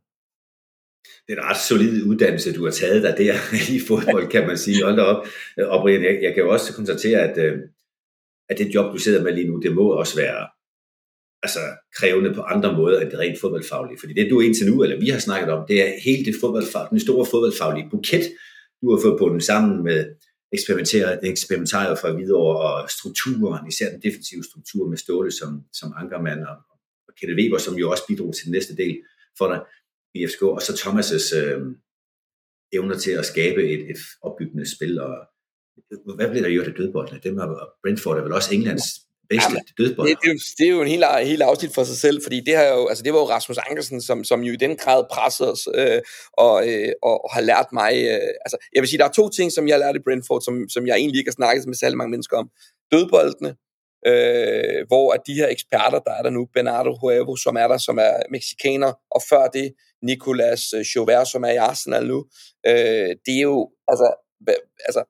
Det er en ret solid uddannelse, du har taget dig der i fodbold, kan man sige. Hold op. Øh, og Brian, jeg, jeg kan jo også konstatere, at, øh, at det job, du sidder med lige nu, det må også være altså, krævende på andre måder end det rent fodboldfaglige. Fordi det, du indtil nu, eller vi har snakket om, det er hele det fodboldfag, den store fodboldfaglige buket, du har fået på den sammen med eksperimenteret fra videre og strukturen, især den defensive struktur med Ståle som, som ankermand og, og Kette Weber, som jo også bidrog til den næste del for dig i FCK, og så Thomas' øh, evner til at skabe et, et opbyggende spil. Og, hvad blev der gjort af dødboldene? Dem har Brentford er vel også Englands bedste Jamen, dødbold. Det, det, det, er jo en helt, helt afsnit for sig selv, fordi det, har jo, altså det var jo Rasmus Ankersen, som, som jo i den grad pressede os øh, og, øh, og, og har lært mig... Øh, altså, jeg vil sige, der er to ting, som jeg lærte i Brentford, som, som jeg egentlig ikke har snakket med særlig mange mennesker om. Dødboldene, øh, hvor at de her eksperter, der er der nu, Bernardo Huevo, som er der, som er meksikaner, og før det Nicolas Chauvert, som er i Arsenal nu, øh, det er jo, altså, altså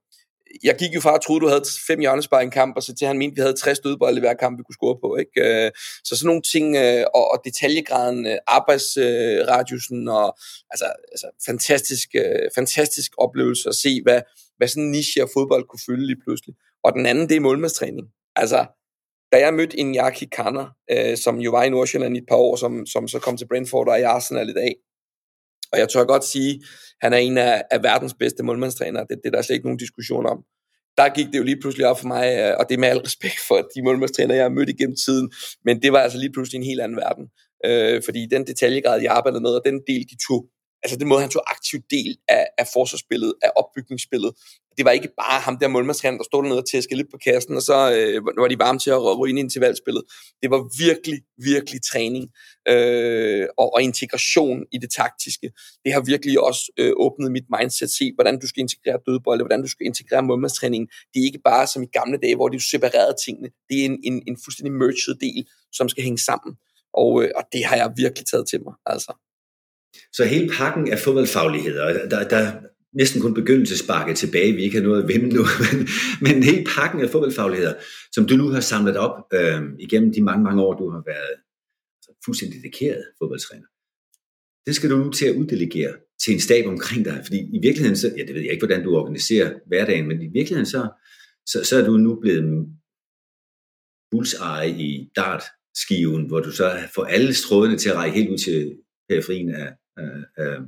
jeg gik jo fra at troede, du havde fem hjørnespark i en kamp, og så til han mente, vi havde 60 dødbolde i hver kamp, vi kunne score på. Ikke? Øh, så sådan nogle ting, øh, og, og detaljegraden, øh, arbejdsradiusen, og altså, altså fantastisk, fantastisk oplevelse at se, hvad, hvad sådan en niche af fodbold kunne fylde lige pludselig. Og den anden, det er målmandstræning. Altså, da jeg mødte Iñaki Kanner, øh, som jo var i Nordsjælland i et par år, som, som så kom til Brentford og i Arsenal i dag, og jeg tør godt sige, han er en af, af verdens bedste målmandstrænere. Det, det er der slet ikke nogen diskussion om. Der gik det jo lige pludselig op for mig, øh, og det er med al respekt for de målmandstrænere, jeg har mødt igennem tiden, men det var altså lige pludselig en helt anden verden. Øh, fordi den detaljegrad, jeg arbejdede med, og den del, de tog altså den måde, han tog aktiv del af, af forsvarsspillet, af opbygningsspillet. Det var ikke bare ham der målmandstræner, der stod dernede og tæskede lidt på kassen, og så øh, var de varme til at ryge ind i intervalspillet. Det var virkelig, virkelig træning øh, og, og integration i det taktiske. Det har virkelig også øh, åbnet mit mindset, se hvordan du skal integrere dødbolde, hvordan du skal integrere målmandstræningen. Det er ikke bare som i gamle dage, hvor de separerede tingene. Det er en, en, en fuldstændig merged del, som skal hænge sammen. Og, øh, og det har jeg virkelig taget til mig. Altså. Så hele pakken af fodboldfagligheder, der, der næsten kun begyndelsesbakke tilbage, vi ikke har noget at vinde nu, men, men hele pakken af fodboldfagligheder, som du nu har samlet op øh, igennem de mange, mange år, du har været fuldstændig dedikeret fodboldtræner, det skal du nu til at uddelegere til en stab omkring dig, fordi i virkeligheden, så, ja det ved jeg ikke, hvordan du organiserer hverdagen, men i virkeligheden så, så, så er du nu blevet bullseye i dartskiven, hvor du så får alle strådene til at række helt ud til periferien af, Øh, øh,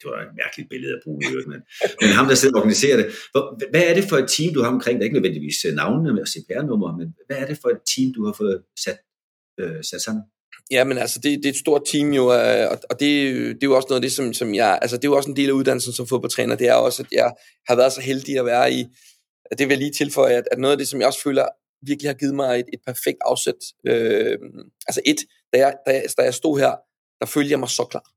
det var et mærkeligt billede at bruge, men, men ham, der sidder og organiserer det. Hvad er det for et team, du har omkring? dig? ikke nødvendigvis øh, navnene og CPR-numre, men hvad er det for et team, du har fået sat, øh, sat sammen? Ja, men altså, det, det er et stort team jo, øh, og, og det, det er jo også noget af det, som, som jeg, altså det er jo også en del af uddannelsen som fodboldtræner, det er også, at jeg har været så heldig at være i, det vil jeg lige tilføje, at, at noget af det, som jeg også føler virkelig har givet mig et, et perfekt afsæt, øh, altså et, da jeg, da, jeg, da jeg stod her, der følte jeg mig så klar.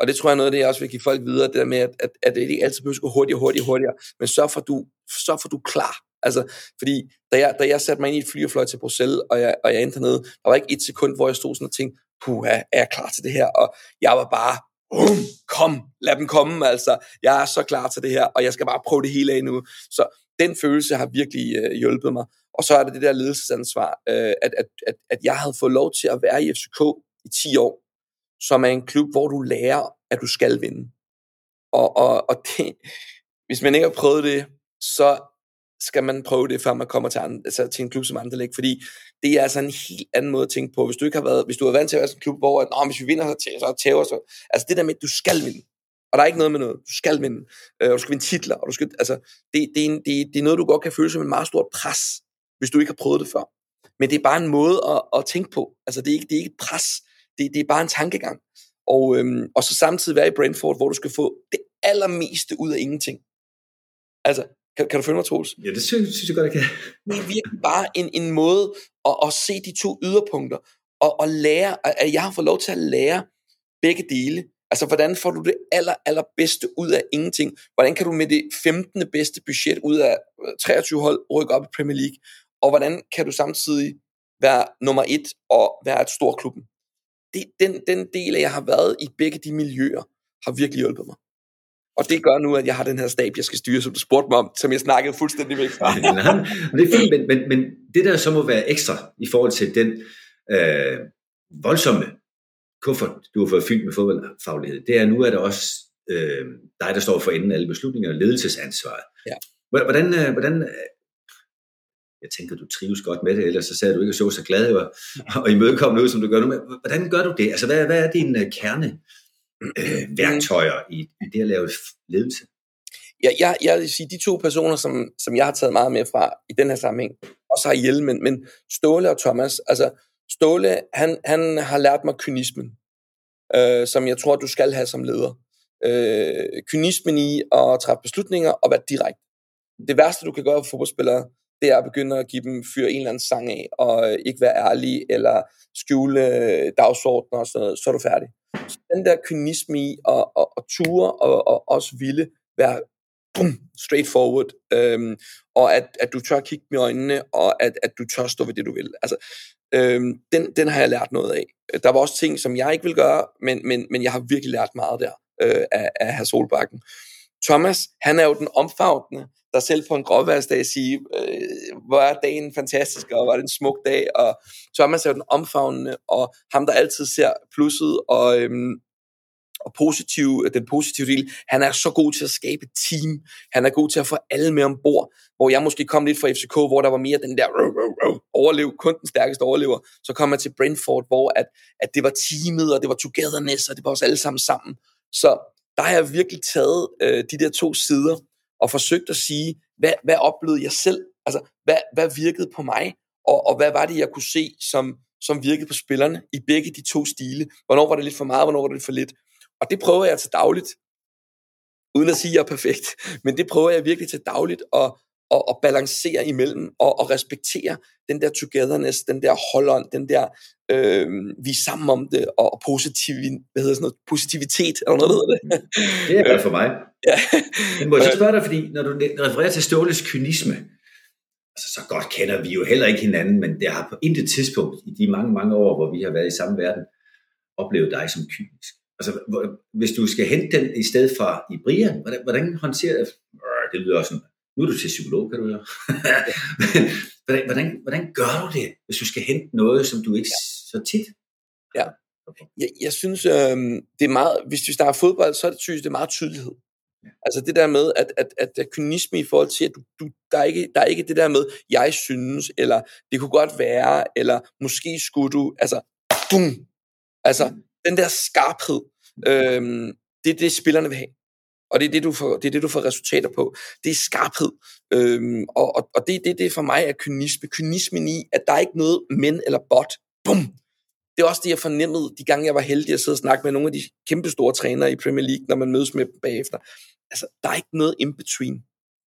Og det tror jeg er noget af det, jeg også vil give folk videre, det der med, at, at, at det ikke altid behøver at gå hurtigere, hurtigere, hurtigere, men sørg for, at du, sørg for, at du er klar. Altså, fordi da jeg, da jeg satte mig ind i et fly og fløj til Bruxelles, og jeg, og jeg endte hernede, der var ikke et sekund, hvor jeg stod sådan og tænkte, puh, er jeg klar til det her? Og jeg var bare, um, kom, lad dem komme, altså. Jeg er så klar til det her, og jeg skal bare prøve det hele af nu. Så den følelse har virkelig øh, hjulpet mig. Og så er det det der ledelsesansvar, øh, at, at, at, at jeg havde fået lov til at være i FCK i 10 år, som er en klub, hvor du lærer, at du skal vinde. Og, og, og det, hvis man ikke har prøvet det, så skal man prøve det, før man kommer til, andre, altså til en klub som Anderlecht, fordi det er altså en helt anden måde at tænke på. Hvis du ikke har været, hvis du har været til at være sådan en klub, hvor at, hvis vi vinder, så, så tæver så. Altså det der med, at du skal vinde. Og der er ikke noget med noget. Du skal vinde. Øh, og du skal vinde titler. Og du skal, altså, det, det, er en, det, det er noget, du godt kan føle som en meget stort pres, hvis du ikke har prøvet det før. Men det er bare en måde at, at tænke på. Altså det er ikke, det er ikke et pres. Det, det er bare en tankegang. Og, øhm, og så samtidig være i Brentford, hvor du skal få det allermeste ud af ingenting. Altså, kan, kan du følge mig, Troels? Ja, det synes, synes jeg godt, jeg kan. Det er virkelig bare en, en måde at, at se de to yderpunkter, og, og lære, at jeg har fået lov til at lære begge dele. Altså, hvordan får du det aller, aller bedste ud af ingenting? Hvordan kan du med det 15. bedste budget ud af 23 hold rykke op i Premier League? Og hvordan kan du samtidig være nummer et og være et stor klubben? Det, den, den del af, jeg har været i begge de miljøer, har virkelig hjulpet mig. Og det gør nu, at jeg har den her stab, jeg skal styre, som du spurgte mig om, som jeg snakkede fuldstændig væk fra. det er fint, men, men, men det der så må være ekstra i forhold til den øh, voldsomme kuffert, du har fået fyldt med fodboldfaglighed, det er nu, at der også øh, dig, der står for enden af alle beslutninger og ledelsesansvaret. Ja. Hvordan, øh, hvordan jeg tænker, du trives godt med det, ellers så sagde du ikke så så glad og, og imødekommende ud, som du gør nu. Men hvordan gør du det? Altså, hvad, hvad er din uh, kerne øh, værktøjer i, i det at lave ledelse? Ja, jeg, jeg vil sige, de to personer, som, som jeg har taget meget med fra i den her sammenhæng, også har ihjel, men, men Ståle og Thomas, altså Ståle, han, han har lært mig kynismen, øh, som jeg tror, du skal have som leder. Øh, kynismen i at træffe beslutninger og være direkte. Det værste, du kan gøre for fodboldspillere, det er at begynde at give dem fyre en eller anden sang af, og øh, ikke være ærlig, eller skjule øh, dagsordner og sådan noget, så er du færdig. Så den der kynisme i at, at, at ture og, og også ville være boom, straightforward, øhm, og at, at du tør kigge med øjnene, og at, at du tør stå ved det, du vil. Altså, øhm, den, den har jeg lært noget af. Der var også ting, som jeg ikke vil gøre, men, men, men jeg har virkelig lært meget der øh, af, af herr Solbakken. Thomas, han er jo den omfavnende, dig selv på en gråværsdag sige, øh, hvor er dagen fantastisk, og hvor er det en smuk dag, og Thomas er jo den omfavnende, og ham, der altid ser plusset, og, øhm, og positiv, den positive del, han er så god til at skabe et team, han er god til at få alle med ombord, hvor jeg måske kom lidt fra FCK, hvor der var mere den der overlev, kun den stærkeste overlever, så kom jeg til Brentford, hvor at, at det var teamet, og det var togetherness, og det var os alle sammen sammen, så der har jeg virkelig taget øh, de der to sider, og forsøgt at sige, hvad, hvad oplevede jeg selv? Altså, hvad, hvad virkede på mig? Og, og hvad var det, jeg kunne se, som, som virkede på spillerne i begge de to stile? Hvornår var det lidt for meget, hvornår var det lidt for lidt? Og det prøver jeg til dagligt, uden at sige, at jeg er perfekt, men det prøver jeg virkelig til dagligt at, at, at balancere imellem og, og respektere den der togetherness, den der holdånd, den der øh, vi er sammen om det, og positiv, hvad hedder sådan noget, positivitet, eller noget, der hedder det. Det er godt for mig. Ja. Men må jeg så spørge dig, fordi når du refererer til Ståles kynisme, altså så godt kender vi jo heller ikke hinanden, men det har på intet tidspunkt i de mange, mange år, hvor vi har været i samme verden, oplevet dig som kynisk. Altså, hvis du skal hente den i stedet fra i Brian, hvordan, hvordan håndterer det? Det lyder også sådan, nu er du til psykolog, kan du høre. hvordan, hvordan, hvordan gør du det, hvis du skal hente noget, som du ikke ja. så tit? Ja. Jeg, jeg synes, øh, det er meget, hvis vi snakker fodbold, så er det, synes, det er meget tydelighed. Ja. Altså det der med, at, at, at der er kynisme i forhold til, at du, du, der, er ikke, der er ikke det der med, jeg synes, eller det kunne godt være, eller måske skulle du, altså, bum, altså mm. den der skarphed, øh, det er det, spillerne vil have. Og det er det, du får, det er det, du får resultater på. Det er skarphed. Øhm, og, og, og det, det, det for mig er kynisme. Kynismen i, at der er ikke noget men eller bot. Bum! Det er også det, jeg fornemmede, de gange jeg var heldig at sidde og snakke med nogle af de kæmpe store trænere i Premier League, når man mødes med dem bagefter. Altså, der er ikke noget in-between.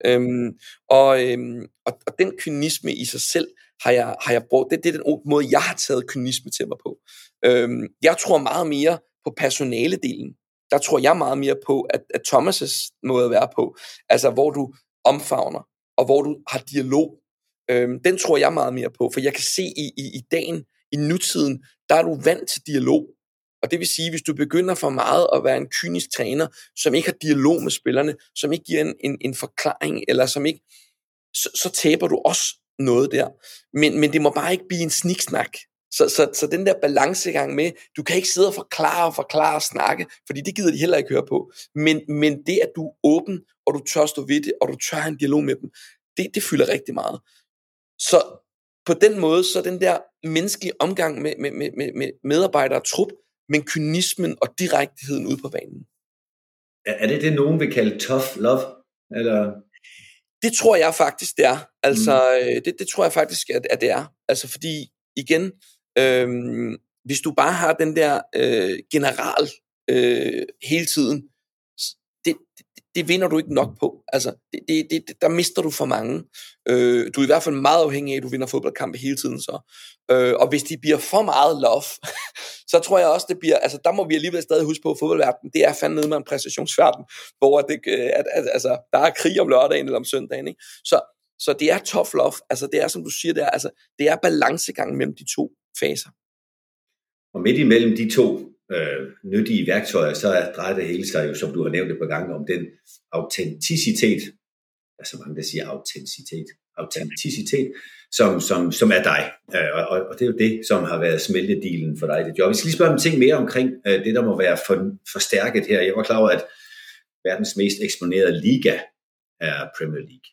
Øhm, og, øhm, og, og den kynisme i sig selv har jeg, har jeg brugt. Det, det er den måde, jeg har taget kynisme til mig på. Øhm, jeg tror meget mere på personaledelen der tror jeg meget mere på, at, at Thomas' måde at være på, altså hvor du omfavner, og hvor du har dialog, øhm, den tror jeg meget mere på, for jeg kan se i, i, i dagen, i nutiden, der er du vant til dialog. Og det vil sige, hvis du begynder for meget at være en kynisk træner, som ikke har dialog med spillerne, som ikke giver en, en, en forklaring, eller som ikke, så, så taber du også noget der. Men, men det må bare ikke blive en sniksnak. Så, så, så den der balancegang med, du kan ikke sidde og forklare og forklare og snakke, fordi det gider de heller ikke høre på. Men, men det, at du er åben, og du tør stå ved det, og du tør have en dialog med dem, det, det fylder rigtig meget. Så på den måde, så den der menneskelige omgang med, med, med, med medarbejdere og trup, men kynismen og direkteheden ude på banen. Er det det, nogen vil kalde tough love? Eller? Det tror jeg faktisk, det er. Altså, mm. det, det tror jeg faktisk, at, at det er. Altså, fordi, igen, øhm, hvis du bare har den der øh, general øh, hele tiden, det, det vinder du ikke nok på. Altså, det, det, det, der mister du for mange. Øh, du er i hvert fald meget afhængig af, at du vinder fodboldkampe hele tiden så. Øh, og hvis de bliver for meget love, så tror jeg også, det bliver, altså der må vi alligevel stadig huske på, at fodboldverdenen, det er fandme nede med en præstationsverden, hvor det, øh, at, at, altså, der er krig om lørdagen eller om søndagen. Ikke? Så, så det er tough love, altså det er, som du siger, det er, altså, det er balancegangen mellem de to faser. Og midt imellem de to øh, nyttige værktøjer, så drejer det hele sig jo, som du har nævnt et par gange, om den autenticitet, der er så mange, der siger autenticitet, autenticitet, som, som, som er dig. Øh, og, og det er jo det, som har været smeltedealen for dig i det job. Vi skal lige spørge om ting mere omkring øh, det, der må være for, forstærket her. Jeg var klar over, at verdens mest eksponerede liga er Premier League.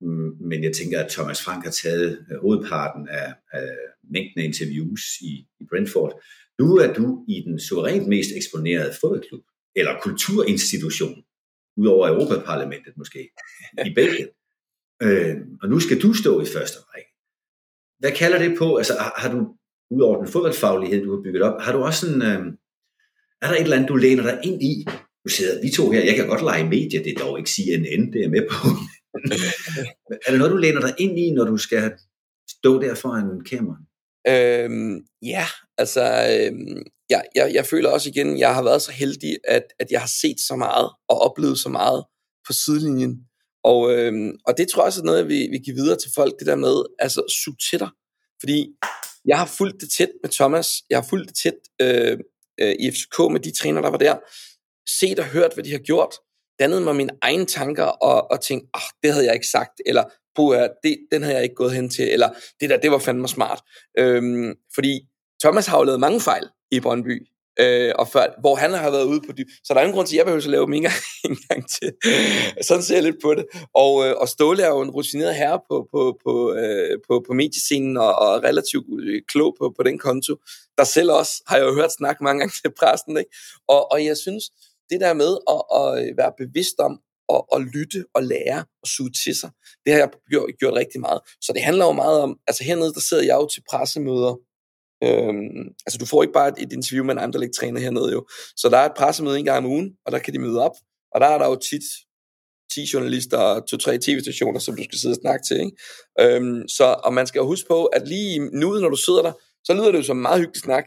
Mm, men jeg tænker, at Thomas Frank har taget øh, hovedparten af, af mængden af interviews i, i Brentford. Nu er du i den suverænt mest eksponerede fodboldklub, eller kulturinstitution, udover Europaparlamentet måske, i Belgien. Øh, og nu skal du stå i første række. Hvad kalder det på? Altså har, har du, udover den fodboldfaglighed, du har bygget op, har du også en, øh, er der et eller andet, du læner dig ind i? Nu sidder vi to her, jeg kan godt lege medier, det er dog ikke CNN, det er med på. er det noget, du læner dig ind i, når du skal stå der foran kameraet? Øhm, ja, altså, øhm, jeg, jeg, jeg føler også igen, jeg har været så heldig, at, at jeg har set så meget og oplevet så meget på sidelinjen. Og, øhm, og det tror jeg også er noget, vi, vi giver videre til folk, det der med, altså, sug til dig. Fordi jeg har fulgt det tæt med Thomas, jeg har fulgt det tæt øh, øh, i FCK med de træner, der var der, set og hørt, hvad de har gjort, dannet mig mine egne tanker og, og tænkt, ah, det havde jeg ikke sagt, eller puh, det, den har jeg ikke gået hen til, eller det der, det var fandme smart. Øhm, fordi Thomas har jo lavet mange fejl i Brøndby, øh, og før, hvor han har været ude på dyb. Så der er ingen grund til, at jeg behøver at lave dem en gang, en gang til. Sådan ser jeg lidt på det. Og, øh, og Ståle er jo en rutineret herre på, på, på, øh, på, på mediescenen, og, og relativt øh, klog på, på den konto. Der selv også har jeg jo hørt snakke mange gange til pressen. Ikke? Og, og jeg synes, det der med at, at være bevidst om at, at lytte og lære og suge til sig, det har jeg gjort, gjort rigtig meget. Så det handler jo meget om, altså hernede, der sidder jeg jo til pressemøder, Øhm, altså du får ikke bare et, et interview med en andre træner hernede jo. Så der er et pressemøde en gang om ugen, og der kan de møde op, og der er der jo tit 10 journalister og 2-3 tv-stationer, som du skal sidde og snakke til. Ikke? Øhm, så, og man skal jo huske på, at lige nu, når du sidder der, så lyder det jo som meget hyggelig snak.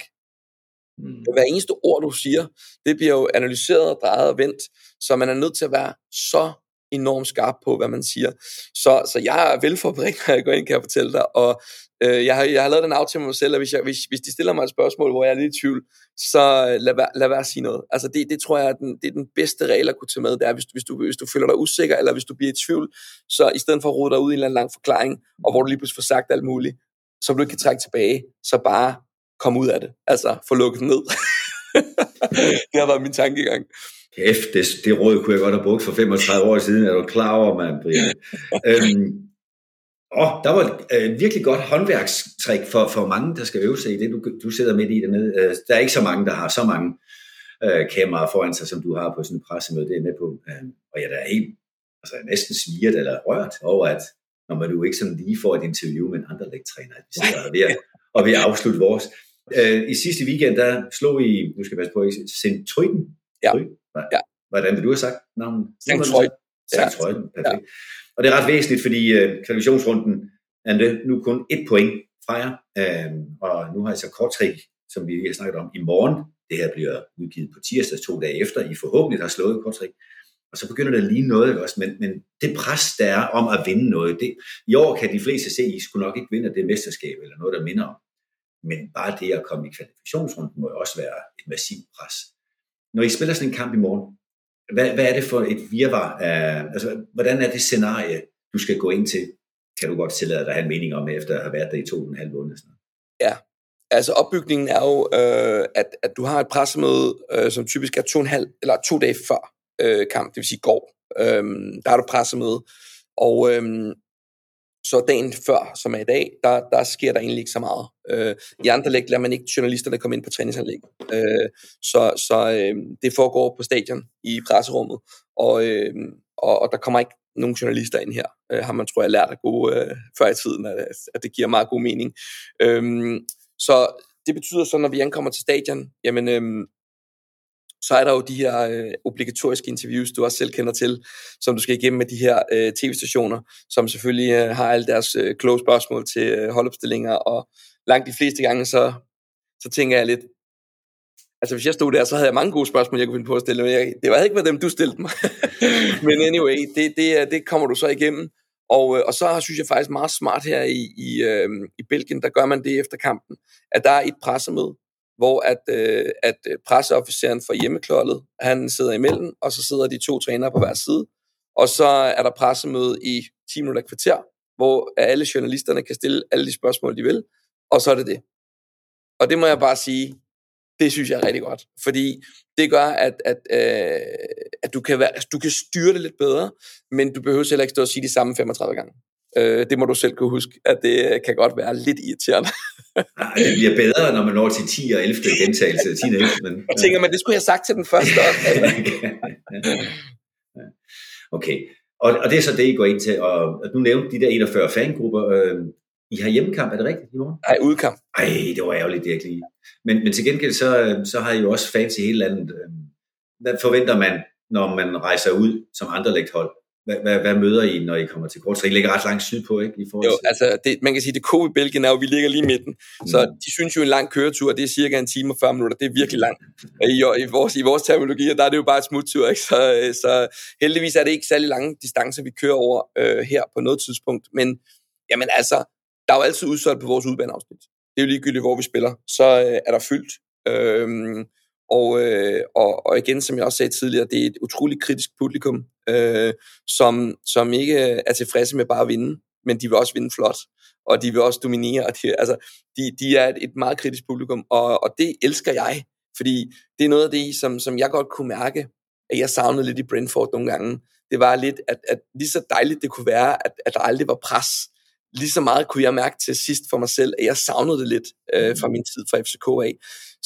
Mm. Hver eneste ord, du siger, det bliver jo analyseret og drejet og vendt, så man er nødt til at være så enormt skarp på, hvad man siger. Så, så jeg er velforberedt, når jeg går ind, kan jeg fortælle dig, og øh, jeg, har, jeg har lavet den aftale med mig selv, at hvis, jeg, hvis, hvis de stiller mig et spørgsmål, hvor jeg er lidt i tvivl, så øh, lad, være, lad være at sige noget. Altså det, det tror jeg, er den, det er den bedste regel at kunne tage med, det er, hvis, hvis, du, hvis du føler dig usikker, eller hvis du bliver i tvivl, så i stedet for at rode dig ud i en eller anden lang forklaring, og hvor du lige pludselig får sagt alt muligt, så du ikke kan trække tilbage, så bare kom ud af det. Altså, få lukket ned. det har været min tankegang. Kæft, det, det råd kunne jeg godt have brugt for 35 år siden. Er du klar over, mand, Brian? øhm, åh, der var øh, virkelig godt håndværkstrik for, for mange, der skal øve sig i det, du, du sidder midt i dernede. Øh, der er ikke så mange, der har så mange øh, kameraer foran sig, som du har på sådan en pressemøde, det er med på. Øh, og jeg er helt altså, næsten sviget eller rørt over, at når man jo ikke sådan lige får et interview med en andre lægtræner, at vi sidder ved at, og vi afslutte vores. Øh, I sidste weekend, der slog I, nu skal jeg passe på, Sint Tryden. Ja. ja. Hvordan vil du have sagt navnet? Sankt Freud, perfekt. Ja. Og det er ret væsentligt, fordi uh, kvalifikationsrunden er nu kun et point fra jer, uh, og nu har jeg så korttrik, som vi lige har snakket om, i morgen det her bliver udgivet på tirsdag to dage efter, I forhåbentlig har slået Kortrik, og så begynder det at ligne noget, også? Men, men det pres, der er om at vinde noget, det, i år kan de fleste se, at I skulle nok ikke vinde det mesterskab, eller noget, der minder om. Men bare det at komme i kvalifikationsrunden må jo også være et massivt pres. Når I spiller sådan en kamp i morgen, hvad, hvad er det for et virvar? Af, altså, hvordan er det scenarie, du skal gå ind til? Kan du godt tillade dig at have en mening om, efter at have været der i to og en halv måned? Ja, altså opbygningen er jo, øh, at, at du har et pressemøde, øh, som typisk er to, en halv, eller to dage før øh, kamp, det vil sige går. Øh, der har du pressemøde, og øhm, så dagen før, som er i dag, der, der sker der egentlig ikke så meget. Øh, I andre læg lader man ikke journalisterne komme ind på træningsanlæg. Øh, så så øh, det foregår på stadion i presserummet, og, øh, og, og der kommer ikke nogen journalister ind her. Øh, har man, tror jeg, lært at gå øh, før i tiden, at, at det giver meget god mening. Øh, så det betyder så, når vi ankommer til stadion, jamen, øh, så er der jo de her øh, obligatoriske interviews, du også selv kender til, som du skal igennem med de her øh, tv-stationer, som selvfølgelig øh, har alle deres øh, kloge spørgsmål til øh, holdopstillinger, og langt de fleste gange, så, så tænker jeg lidt, altså hvis jeg stod der, så havde jeg mange gode spørgsmål, jeg kunne finde på at stille, men jeg, det var ikke med dem, du stillede mig. men anyway, det, det, øh, det kommer du så igennem, og, øh, og så synes jeg faktisk meget smart her i, i, øh, i Belgien, der gør man det efter kampen, at der er et pressemøde, hvor at, øh, at øh, presseofficeren for hjemmekloldet, han sidder imellem, og så sidder de to trænere på hver side, og så er der pressemøde i 10 minutter kvarter, hvor alle journalisterne kan stille alle de spørgsmål, de vil, og så er det det. Og det må jeg bare sige, det synes jeg er rigtig godt, fordi det gør, at, at, øh, at du, kan være, altså, du kan styre det lidt bedre, men du behøver heller ikke stå og sige de samme 35 gange. Øh, det må du selv kunne huske, at det kan godt være lidt irriterende. Nej, det bliver bedre, når man når til 10 og 11. gentagelse. 10 og 11, men, jeg tænker, men det skulle jeg have sagt til den første. okay, og, og det er så det, I går ind til. Og, og nu nævnte de der 41 fangrupper. Øh, I har hjemmekamp, er det rigtigt i morgen? Nej, udkamp. Ej, det var ærgerligt, lige. Men, men til gengæld, så, så har I jo også fans i hele landet. Hvad forventer man, når man rejser ud som andre hold? Hvad, hvad, hvad møder I, når I kommer til kort? Så I ligger ret langt sydpå, ikke? I forhold til... Jo, altså, det, man kan sige, det gode i Belgien er jo, at vi ligger lige midten. Mm. Så de synes jo, en lang køretur, det er cirka en time og 40 minutter. Det er virkelig langt. I, i, vores, I vores terminologi, der er det jo bare et smuttur, ikke? Så, så heldigvis er det ikke særlig lange distancer, vi kører over øh, her på noget tidspunkt. Men jamen altså, der er jo altid udsolgt på vores udbaneafsnit. Det er jo ligegyldigt, hvor vi spiller. Så øh, er der fyldt. Øh, og, øh, og, og igen, som jeg også sagde tidligere, det er et utroligt kritisk publikum, øh, som, som ikke er tilfredse med bare at vinde, men de vil også vinde flot, og de vil også dominere. Og de, altså, de, de er et, et meget kritisk publikum, og, og det elsker jeg, fordi det er noget af det, som, som jeg godt kunne mærke, at jeg savnede lidt i Brentford nogle gange. Det var lidt, at, at lige så dejligt det kunne være, at, at der aldrig var pres, lige så meget kunne jeg mærke til sidst for mig selv, at jeg savnede det lidt øh, fra min tid fra FCK af.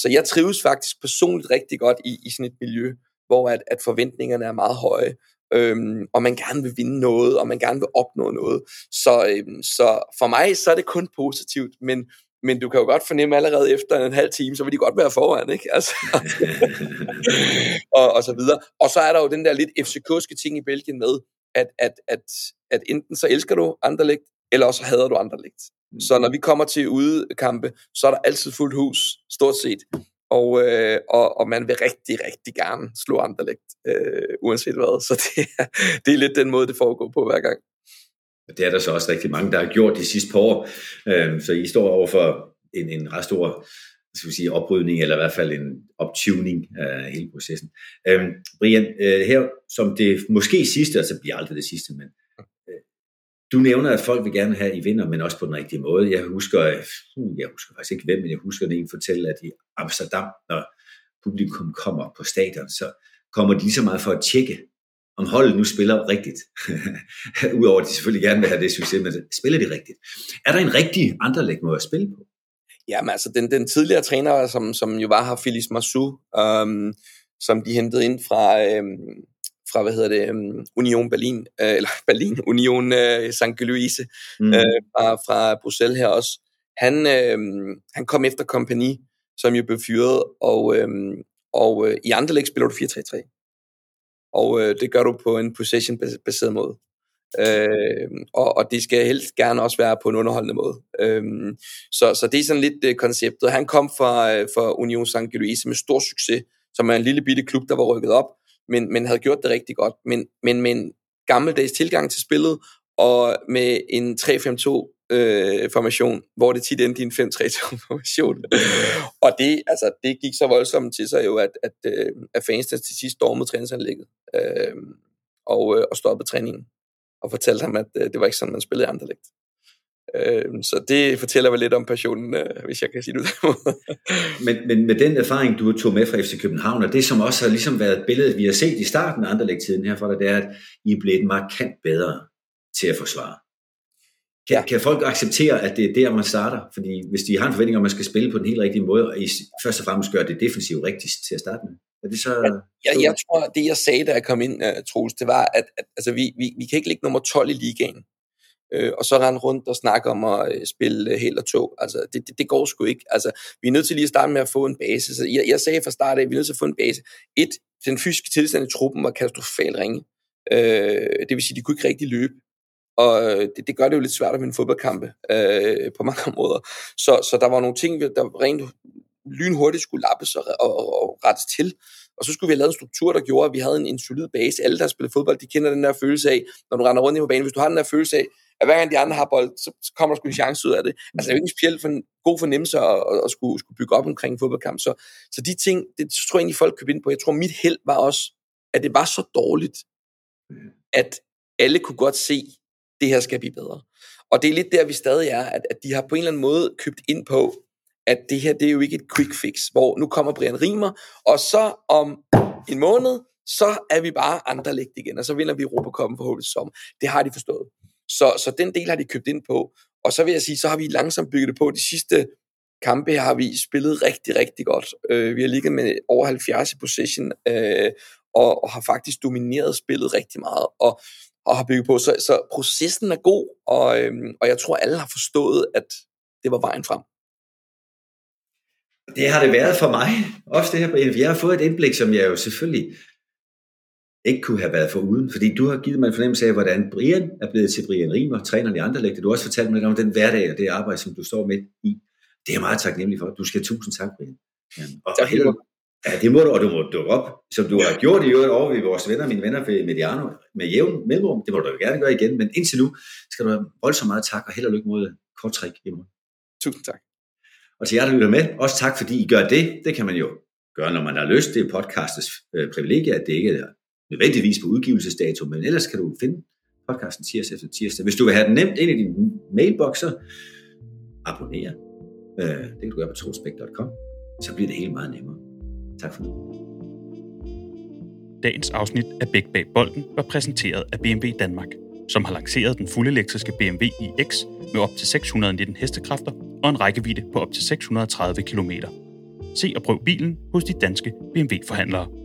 Så jeg trives faktisk personligt rigtig godt i, i sådan et miljø, hvor at, at forventningerne er meget høje, øhm, og man gerne vil vinde noget, og man gerne vil opnå noget. Så, øhm, så for mig, så er det kun positivt, men, men du kan jo godt fornemme allerede efter en halv time, så vil de godt være foran, ikke? Altså, og, og så videre. Og så er der jo den der lidt FCK'ske ting i Belgien med, at, at, at, at enten så elsker du Anderlecht, eller også hader du Anderlecht. Mm. Så når vi kommer til udekampe, så er der altid fuldt hus, stort set. Og, øh, og, og man vil rigtig, rigtig gerne slå Anderlecht, øh, uanset hvad. Så det, det er lidt den måde, det foregår på hver gang. Det er der så også rigtig mange, der har gjort de sidste par år. Øh, så I står over for en, en ret stor skal vi sige, oprydning, eller i hvert fald en optuning af hele processen. Øh, Brian, øh, her som det måske sidste, altså bliver aldrig det sidste, men du nævner, at folk vil gerne have, at I vinder, men også på den rigtige måde. Jeg husker, øh, hmm, jeg husker faktisk ikke hvem, men jeg husker, at en fortælle, at i Amsterdam, når publikum kommer på stadion, så kommer de lige så meget for at tjekke, om holdet nu spiller rigtigt. Udover at de selvfølgelig gerne vil have det succes, men spiller de rigtigt. Er der en rigtig anderlæg måde at spille på? Jamen altså, den, den tidligere træner, som, som jo var her, Felix Massou, øhm, som de hentede ind fra, øhm, fra, hvad hedder det, um, Union Berlin, øh, eller Berlin, Union øh, St. Louise, mm. øh, fra, fra Bruxelles her også. Han, øh, han kom efter Kompagni, som jo blev fyret, og, øh, og øh, i Anderlecht spiller du 4-3-3. Og øh, det gør du på en possession-baseret måde. Øh, og, og det skal helst gerne også være på en underholdende måde. Øh, så, så det er sådan lidt øh, konceptet. Han kom fra, øh, fra Union St. Louise med stor succes, som er en lille bitte klub, der var rykket op, men, men havde gjort det rigtig godt. Men, men med en gammeldags tilgang til spillet, og med en 3-5-2 øh, formation, hvor det tit endte i en 5-3-2 formation. og det, altså, det gik så voldsomt til sig jo, at, at, øh, at fansene til sidst stormede træningsanlægget øh, og, øh, og stoppede træningen og fortalte ham, at øh, det var ikke sådan, man spillede i Anderlecht. Øh, så det fortæller vel lidt om passionen, øh, hvis jeg kan sige det men, men med den erfaring, du tog med fra FC København, og det som også har ligesom været billedet, vi har set i starten af Anderlecht-tiden her for dig, det er, at I er blevet markant bedre til at forsvare. Kan, ja. kan folk acceptere, at det er der, man starter? Fordi hvis de har en forventning om, at man skal spille på den helt rigtige måde, og I først og fremmest gør det defensivt rigtigt til at starte med, er det så... Ja, jeg, jeg tror, det jeg sagde, da jeg kom ind, uh, Troels, det var, at, at altså, vi, vi, vi kan ikke ligge nummer 12 i ligaen, øh, og så rende rundt og snakke om at øh, spille øh, helt og tog. Altså, det, det, det går sgu ikke. Altså, vi er nødt til lige at starte med at få en base. Så jeg, jeg sagde fra start af, at vi er nødt til at få en base. Et, den fysiske tilstand i truppen var katastrofalt ringe. Øh, det vil sige, de kunne ikke rigtig løbe. Og øh, det, det gør det jo lidt svært at vinde fodboldkampe øh, på mange områder. Så, så der var nogle ting, der rent lynhurtigt skulle lappes og, og, og rettes til. Og så skulle vi have lavet en struktur, der gjorde, at vi havde en, en solid base. Alle, der spiller fodbold, de kender den der følelse af, når du render rundt i på banen. Hvis du har den der følelse af, at hver gang de andre har bold, så, så kommer der sgu en chance ud af det. Altså, det er jo ikke en specielt for en god fornemmelse at, at, at skulle, skulle bygge op omkring en fodboldkamp. Så, så de ting, det tror jeg egentlig, folk købte ind på. Jeg tror, mit held var også, at det var så dårligt, at alle kunne godt se, det her skal blive bedre. Og det er lidt der, vi stadig er, at, at de har på en eller anden måde købt ind på, at det her, det er jo ikke et quick fix, hvor nu kommer Brian Rimer, og så om en måned, så er vi bare andre lægt igen, og så vinder vi Europacupen forhåbentlig som. Det har de forstået. Så, så den del har de købt ind på. Og så vil jeg sige, så har vi langsomt bygget det på. De sidste kampe har vi spillet rigtig, rigtig godt. Øh, vi har ligget med over 70 i possession, øh, og, og har faktisk domineret spillet rigtig meget. Og og har bygget på. Så, så processen er god, og, øhm, og jeg tror, alle har forstået, at det var vejen frem. Det har det været for mig, også det her, Brian. Jeg har fået et indblik, som jeg jo selvfølgelig ikke kunne have været for uden, fordi du har givet mig en fornemmelse af, hvordan Brian er blevet til Brian Rimer, træneren i andre lægter. Du har også fortalt mig lidt om den hverdag og det arbejde, som du står med i. Det er jeg meget taknemmelig for. Du skal have tusind tak, Brian. Og, tak, og Ja, det må du, og du må dukke op, som du har gjort i øvrigt over ved vores venner, mine venner ved Mediano, med jævn mellemrum. Det må du gerne gøre igen, men indtil nu skal du have voldsomt meget tak, og held og lykke mod korttræk i morgen. Tusind tak. Og til jer, der lytter med, også tak, fordi I gør det. Det kan man jo gøre, når man har lyst. Det er podcastets øh, privilegie, at det ikke er nødvendigvis på udgivelsesdato, men ellers kan du finde podcasten tirsdag efter tirsdag. Hvis du vil have den nemt ind i din mailbox, så abonner. Øh, det kan du gøre på trosbæk.com. Så bliver det hele meget nemmere. Tak for nu. Dagens afsnit af Bæk bag bolden var præsenteret af BMW Danmark, som har lanceret den fuldelektriske BMW iX med op til 619 hestekræfter og en rækkevidde på op til 630 km. Se og prøv bilen hos de danske BMW-forhandlere.